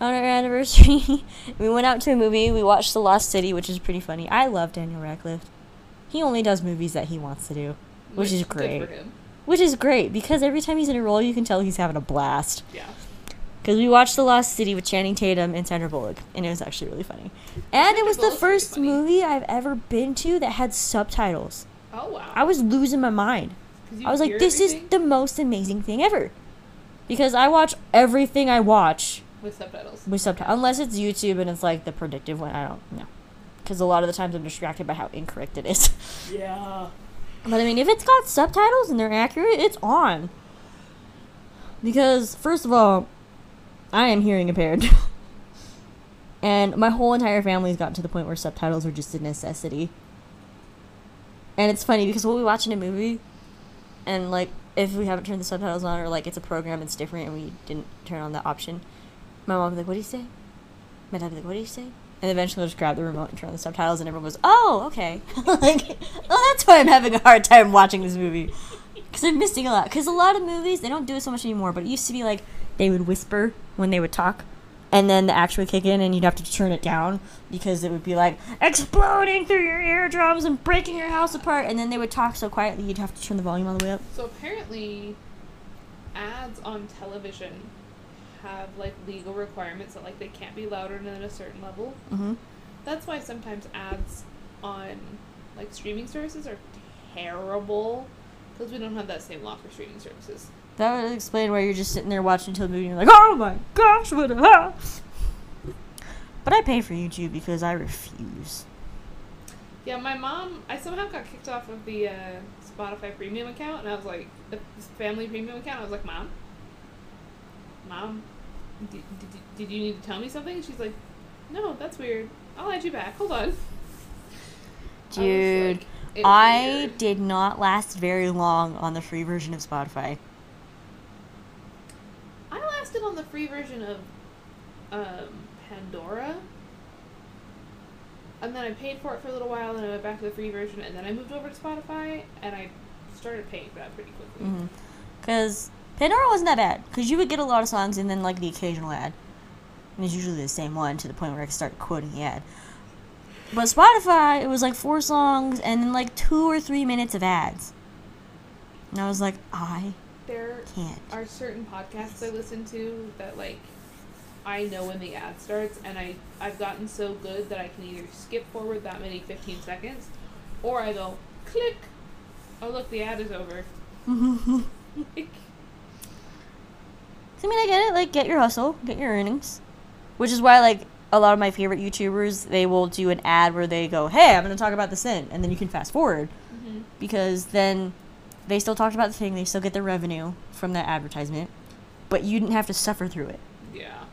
on our anniversary, we went out to a movie. We watched The Lost City, which is pretty funny. I love Daniel Radcliffe. He only does movies that he wants to do, which is great. for him. Which is great because every time he's in a role, you can tell he's having a blast. Yeah, Because we watched The Lost City with Channing Tatum and Sandra Bullock, and it was actually really funny. And it was the first movie I've ever been to that had subtitles. Oh wow. I was losing my mind. I was like, this is the most amazing thing ever. Because I watch everything I watch with subtitles. with subtitles, unless it's YouTube and it's like the predictive one. I don't know. Because a lot of the times I'm distracted by how incorrect it is. Yeah. But I mean, if it's got subtitles and they're accurate, it's on. Because, first of all, I am hearing impaired. and my whole entire family's gotten to the point where subtitles are just a necessity. And it's funny because we'll be watching a movie, and like, if we haven't turned the subtitles on, or like it's a program that's different and we didn't turn on that option, my mom be like, What do you say? My dad be like, What do you say? And eventually, we'll just grab the remote and turn on the subtitles, and everyone goes, "Oh, okay." like, oh, that's why I'm having a hard time watching this movie because I'm missing a lot. Because a lot of movies they don't do it so much anymore, but it used to be like they would whisper when they would talk, and then the action would kick in, and you'd have to turn it down because it would be like exploding through your eardrums and breaking your house apart, and then they would talk so quietly you'd have to turn the volume all the way up. So apparently, ads on television have like legal requirements that like they can't be louder than a certain level. Mm-hmm. That's why sometimes ads on like streaming services are terrible because we don't have that same law for streaming services. That would explain why you're just sitting there watching until the movie and you're like, oh my gosh, what a ha! But I pay for YouTube because I refuse. Yeah, my mom, I somehow got kicked off of the uh, Spotify premium account, and I was like, the family premium account. I was like, Mom, Mom, did, did, did you need to tell me something? And she's like, No, that's weird. I'll add you back. Hold on. I Dude, like, I weird." did not last very long on the free version of Spotify. I lasted on the free version of um, Pandora. And then I paid for it for a little while, and I went back to the free version, and then I moved over to Spotify, and I started paying for that pretty quickly. Because Pandora wasn't that bad. Because you would get a lot of songs and then, like, the occasional ad. And it's usually the same one to the point where I could start quoting the ad. But Spotify, it was like four songs and then, like, two or three minutes of ads. And I was like, I There can't. are certain podcasts I listen to that like I know when the ad starts and I I've gotten so good that I can either skip forward that many 15 seconds or I go click oh look the ad is over I mean, I get it. Like, get your hustle, get your earnings. Which is why like a lot of my favorite YouTubers, they will do an ad where they go, "Hey, I'm going to talk about this in," and then you can fast forward Mhm. because then they still talked about the thing, they still get the revenue from that advertisement, but you didn't have to suffer through it. Yeah.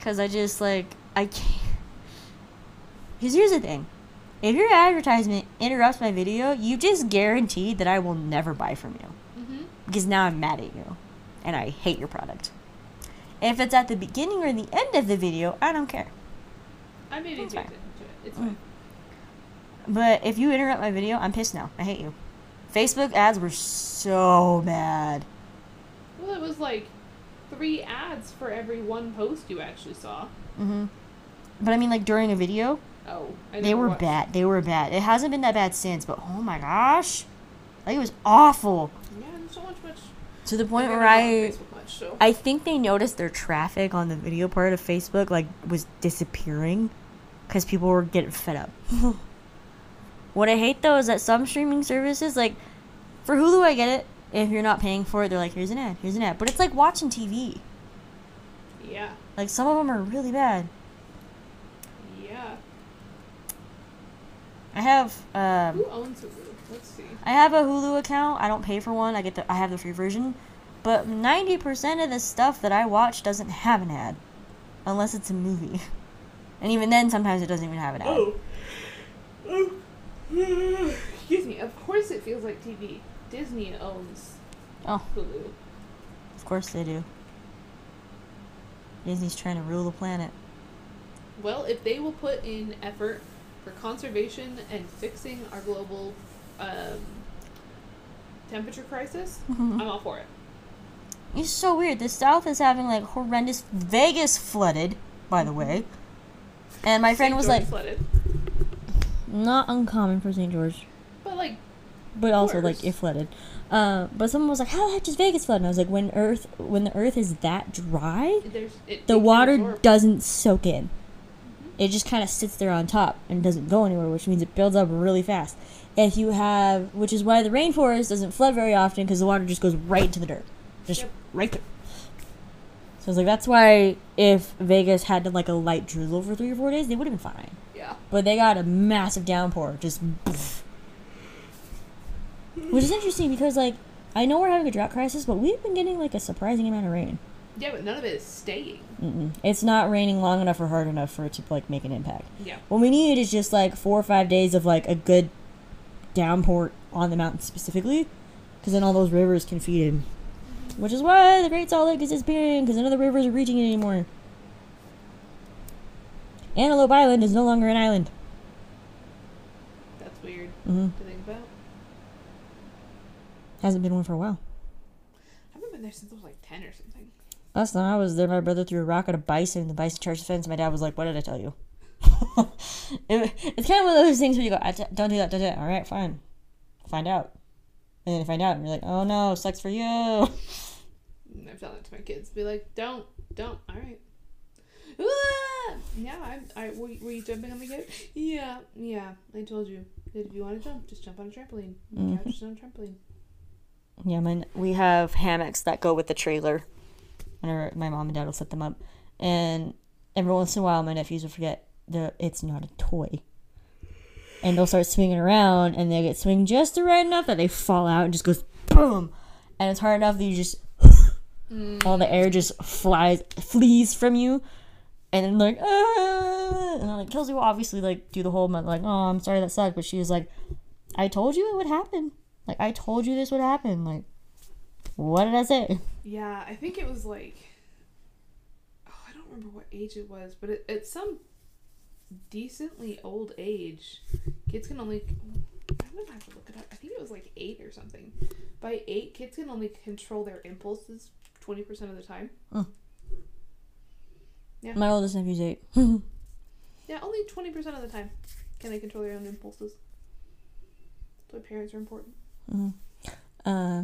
Cause I just like I can't. Cause here's the thing, if your advertisement interrupts my video, you just guaranteed that I will never buy from you. Mhm. Because now I'm mad at you, and I hate your product. If it's at the beginning or the end of the video, I don't care. I made it fine. it. It's Mm. fine. But if you interrupt my video, I'm pissed now. I hate you. Facebook ads were so bad. Well, it was like three ads for every one post you actually saw. hmm But I mean, like during a video, Oh, I they were watched- bad. They were bad. It hasn't been that bad since, but oh my gosh, like it was awful. So much much. To the point where never go on I, much, so. I think they noticed their traffic on the video part of Facebook like was disappearing, because people were getting fed up. what I hate though is that some streaming services, like for Hulu, I get it. If you're not paying for it, they're like, here's an ad, here's an ad. But it's like watching TV. yeah, Like some of them are really bad. yeah. I have um, Who owns Hulu? Let's see. I have a Hulu account. I don't pay for one. I get the I have the free version. But 90% of the stuff that I watch doesn't have an ad unless it's a movie. And even then sometimes it doesn't even have an ad. Oh. Oh. Excuse me. Of course, it feels like TV. Disney owns Oh, Hulu. of course they do. Disney's trying to rule the planet. Well, if they will put in effort for conservation and fixing our global um, temperature crisis, I'm all for it. It's so weird. The South is having like horrendous Vegas flooded, by the way. And my friend St. was George like, flooded. not uncommon for St. George. but like, but also like it flooded. Uh, but someone was like, "How the heck does Vegas flood?" And I was like, "When Earth, when the Earth is that dry, it, the it water doesn't soak in. It just kind of sits there on top and doesn't go anywhere, which means it builds up really fast. If you have, which is why the rainforest doesn't flood very often because the water just goes right into the dirt, just Yep. right there. So I was like, that's why if Vegas had like a light drizzle for three or four days, they would have been fine. Yeah. But they got a massive downpour, just. poof. Which is interesting because, like, I know we're having a drought crisis, but we've been getting, like, a surprising amount of rain. Yeah, but none of it is staying. Mm-mm. It's not raining long enough or hard enough for it to, like, make an impact. Yeah. What we need is just, like, four or five days of, like, a good downpour on the mountain specifically, because then all those rivers can feed in. Which is why the Great Salt Lake is disappearing, because none of the rivers are reaching it anymore. Antelope Island is no longer an island. That's weird hmm to think about. Hasn't been one for a while. I haven't been there since I was like 10 or something. Last time I was there, my brother threw a rock at a bison. and The bison charged the fence. My dad was like, "What did I tell you?" it, it's kind of one of those things where you go, I t- "Don't do that, don't do that." All right, fine. Find out, and then you find out, and you're like, "Oh no, sucks for you." I've done that to my kids. Be like, don't, don't. All right. Ah! Yeah, I, I were, were you jumping on the couch? Yeah, yeah. I told you that if you want to jump, just jump on a trampoline. Mhm. couch is on a trampoline. Yeah, mine. We have hammocks that go with the trailer. Whenever my mom and dad will set them up, and every once in a while, my nephews will forget that it's not a toy, and they'll start swinging around, and they get swing just right enough that they fall out and just goes boom, and it's hard enough that you just all the air just flies flees from you, and then like ah, and then like Kelsey will obviously like do the whole month like oh I'm sorry that sucked, but she was like I told you it would happen. Like I told you this would happen. Like what did I say? Yeah, I think it was like. Oh, I don't remember what age it was, but it, at some decently old age, kids can only. I'm gonna have to look it up. I think it was like eight or something. By eight, kids can only control their impulses twenty percent of the time. Yeah, My oldest nephew's eight. Yeah, only twenty percent of the time can they control their own impulses. That's why parents are important. uh,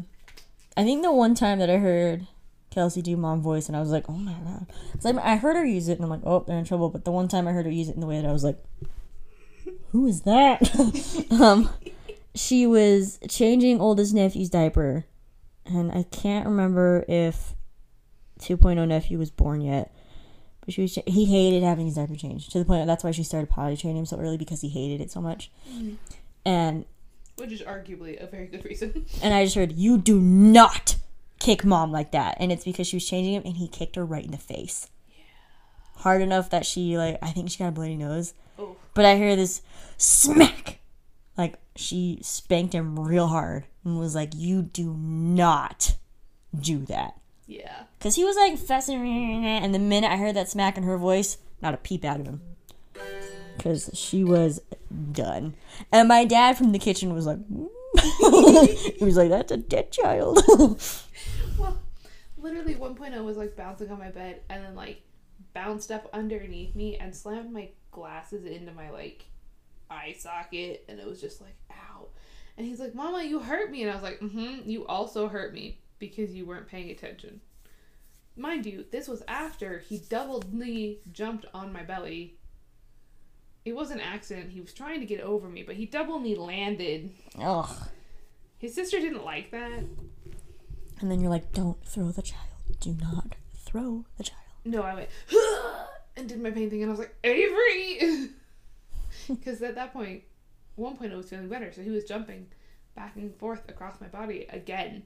I think the one time that I heard Kelsey do mom voice and I was like, oh my god. It's like I heard her use it and I'm like, oh, they're in trouble. But the one time I heard her use it in the way that I was like, who is that? um, she was changing oldest nephew's diaper, and I can't remember if 2.0 nephew was born yet. But she was he hated having his diaper changed to the point that's why she started potty training him so early because he hated it so much. And Which is arguably a very good reason. and I just heard you do not kick mom like that, and it's because she was changing him and he kicked her right in the face. Hard enough that she like I think she got a bloody nose. But I hear this smack. Like she spanked him real hard and was like, "You do not do that." Yeah. Cause he was like fussing, and the minute I heard that smack in her voice, not a peep out of him. Cause she was done, and my dad from the kitchen was like, he was like, "That's a dead child." Literally 1.0 was like bouncing on my bed and then like bounced up underneath me and slammed my glasses into my like eye socket and it was just like ow. And he's like, "Mama, you hurt me." And I was like, "Mhm, you also hurt me because you weren't paying attention." Mind you, this was after he double knee jumped on my belly. It was an accident. He was trying to get over me, but he double knee landed. Ugh. His sister didn't like that. And then you're like, "Don't throw the child. Do not throw the child." No, I went and did my pain thing, and I was like, Avery! Because at that point, 1.0 was feeling better, so he was jumping back and forth across my body again.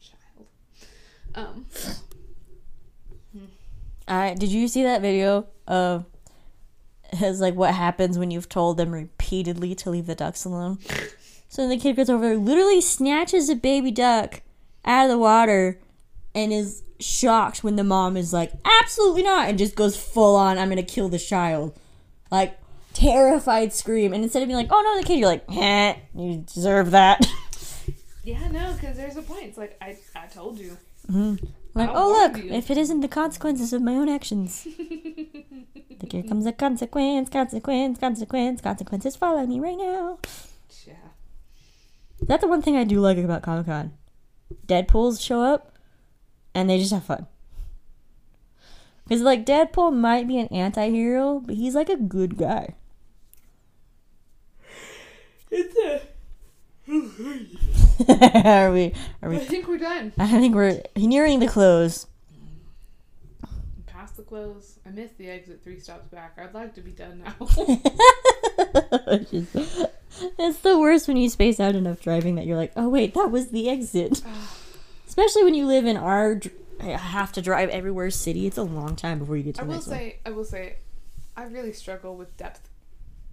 Child. Um, I did you see that video of his like what happens when you've told them repeatedly to leave the ducks alone? So then the kid goes over there, literally snatches a baby duck out of the water, and is shocked when the mom is like, "Absolutely not!" and just goes full on, "I'm gonna kill this child," like terrified scream. And instead of being like, "Oh no," the kid, you're like, "Eh, you deserve that." yeah, no, because there's a point. It's like, I, I told you. like, I'll oh look, you." if it isn't the consequences of my own actions. Like here comes a consequence, consequence, consequence, consequences follow me right now. Yeah. That's the one thing I do like about Comic Con. Deadpool's show up, and they just have fun. Because like Deadpool might be an anti-hero, but he's like a good guy. It's a. are we? Are I think we're done. I think we're nearing the close. Past the close. I missed the exit three stops back. I'd like to be done now. It's the worst when you space out enough driving that you're like, oh wait, that was the exit. Especially when you live in our dr- have to drive everywhere city. It's a long time before you get to I the will next one. say, I will say, I really struggle with depth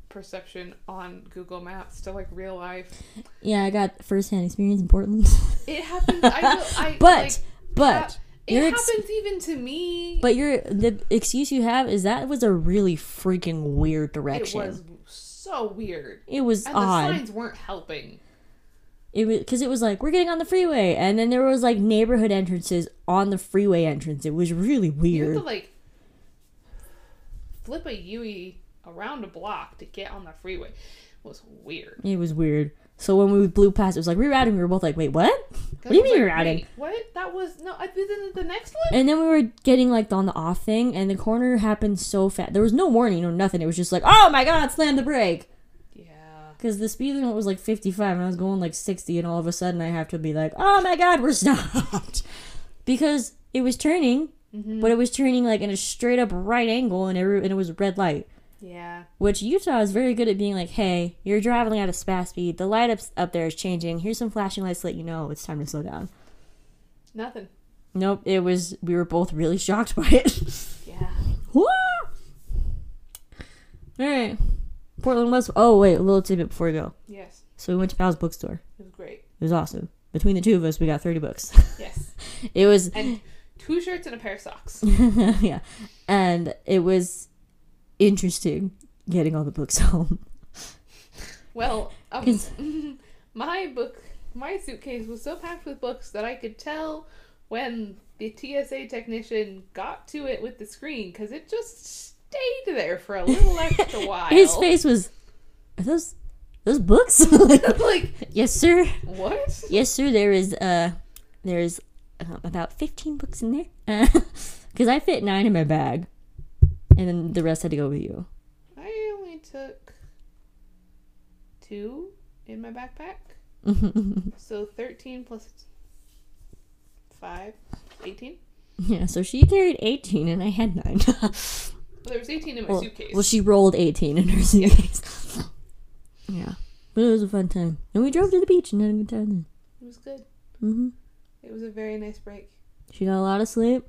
perception on Google Maps to like real life. Yeah, I got firsthand experience in Portland. It happens. I will. I but like, but ha- it your ex- happens even to me. but your the excuse you have is that was a really freaking weird it direction. was so weird, It was and odd. the signs weren't helping. It was because it was like we're getting on the freeway, and then there was like neighborhood entrances on the freeway entrance. It was really weird. You have to like flip a Yui around a block to get on the freeway. It was weird. It was weird. So when we blew past, it was like rerouting. We were both like, "Wait, what? What do you mean like, rerouting?" "Wait, What? That was no. I did the, the next one. And then we were getting like on the off thing, and the corner happened so fast. There was no warning, or nothing. It was just like, "Oh my god, slam the brake!" Yeah. Because the speed limit was like 55, and I was going like 60, and all of a sudden I have to be like, "Oh my god, we're stopped," because it was turning, mm-hmm. but it was turning like in a straight up right angle, and every and it was red light. Yeah. Which Utah is very good at being like, hey, you're driving at a fast speed. The light up, up there is changing. Here's some flashing lights to let you know it's time to slow down. Nothing. Nope, it was, we were both really shocked by it. Yeah. Woo! Alright. Portland was, oh, wait, a little tidbit before we go. Yes. So we went to Powell's bookstore. It was great. It was awesome. Between the two of us, we got 30 books. Yes. it was, And two shirts and a pair of socks. yeah. And it was interesting getting all the books home. Well, um, my book, my suitcase was so packed with books that I could tell when the TSA technician got to it with the screen because it just stayed there for a little extra while. His face was, are those, those books? like, yes, sir. what? Yes, sir. There is uh, there's uh, about fifteen books in there. Because I fit nine in my bag, and then the rest had to go with you. I only took two in my backpack. So 13 plus five, 18. Yeah, so she carried 18 and I had 9. Well, there was 18 in my well, suitcase. well, she rolled 18 in her suitcase. yeah. But it was a fun time. And we drove to the beach and had a good time then. it was good. hmm It was a very nice break. She got a lot of sleep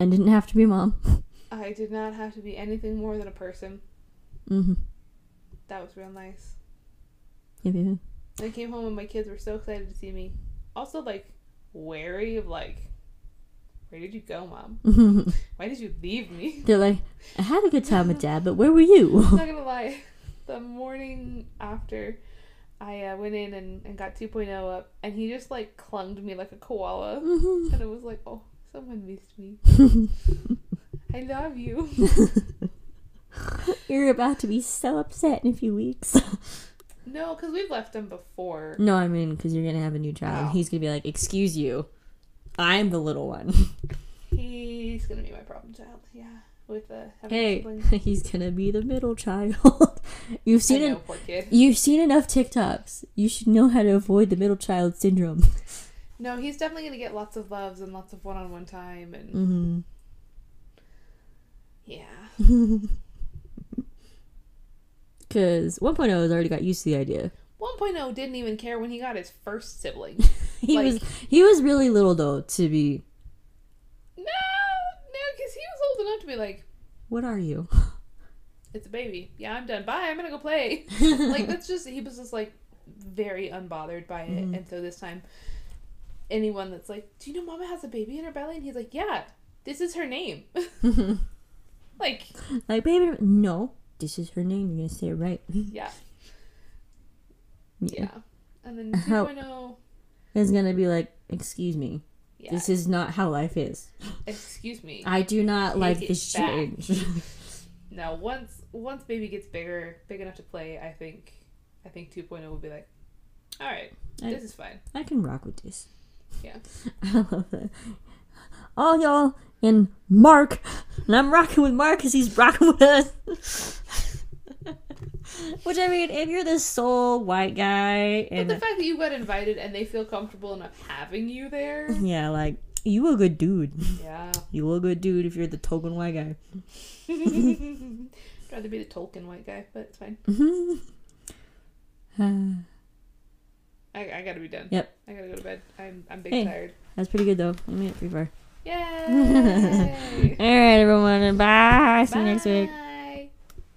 and didn't have to be mom. I did not have to be anything more than a person. hmm That was real nice. Yep, yep, I came home and my kids were so excited to see me. Also, like, wary of, like, where did you go, mom? Why did you leave me? They're like, I had a good time with dad, but where were you? I'm not gonna lie. The morning after, I uh, went in and, and got 2.0 up, and he just, like, clung to me like a koala. Mhm. And it was like, oh, someone missed me. I love you. You're about to be so upset in a few weeks. No, because we've left him before. no, I mean, because you're going to have a new child. Oh. He's going to be like, Excuse you. I'm the little one. He's gonna be my problem child. Yeah, with uh, hey, siblings. he's going to be the middle child. You've seen know, kid. You've seen enough TikToks. You should know how to avoid the middle child syndrome. No, he's definitely gonna get lots of loves and lots of one-on-one time, and hmm yeah. Because 1.0 has already got used to the idea. 1.0 didn't even care when he got his first sibling. He Like- was he was really little though to be. no, no, because he was old enough to be like, What are you? "It's a baby. Yeah, I'm done. Bye. I'm gonna go play." like that's just he was just like very unbothered by it, Mhm. and so this time, anyone that's like, "Do you know Mama has a baby in her belly?" and he's like, "Yeah, this is her name." Like, like baby, no, this is her name. You're gonna say it right. yeah, yeah. And then How- 2.0, is gonna be like, excuse me, yeah. this is not how life is. Excuse me. I do not Take like this back. change. No, once once baby gets bigger, big enough to play, I think I think 2.0 will be like, all right, I- this is fine. I can rock with this. Yeah. I love that. All y'all and Mark, and I'm rocking with Mark because he's rocking with us. Which I mean, if you're the sole white guy and But the fact that you got invited and they feel comfortable enough having you there, yeah, like you a good dude. yeah. You a good dude if you're the token white guy. I'd rather be the Tolkien white guy, but it's fine. Uh, I, I gotta be done. Yep. I gotta go to bed. I'm I'm big Hey. tired. That's pretty good though. I made it pretty far. Yay! All right, everyone. Bye. See you next week.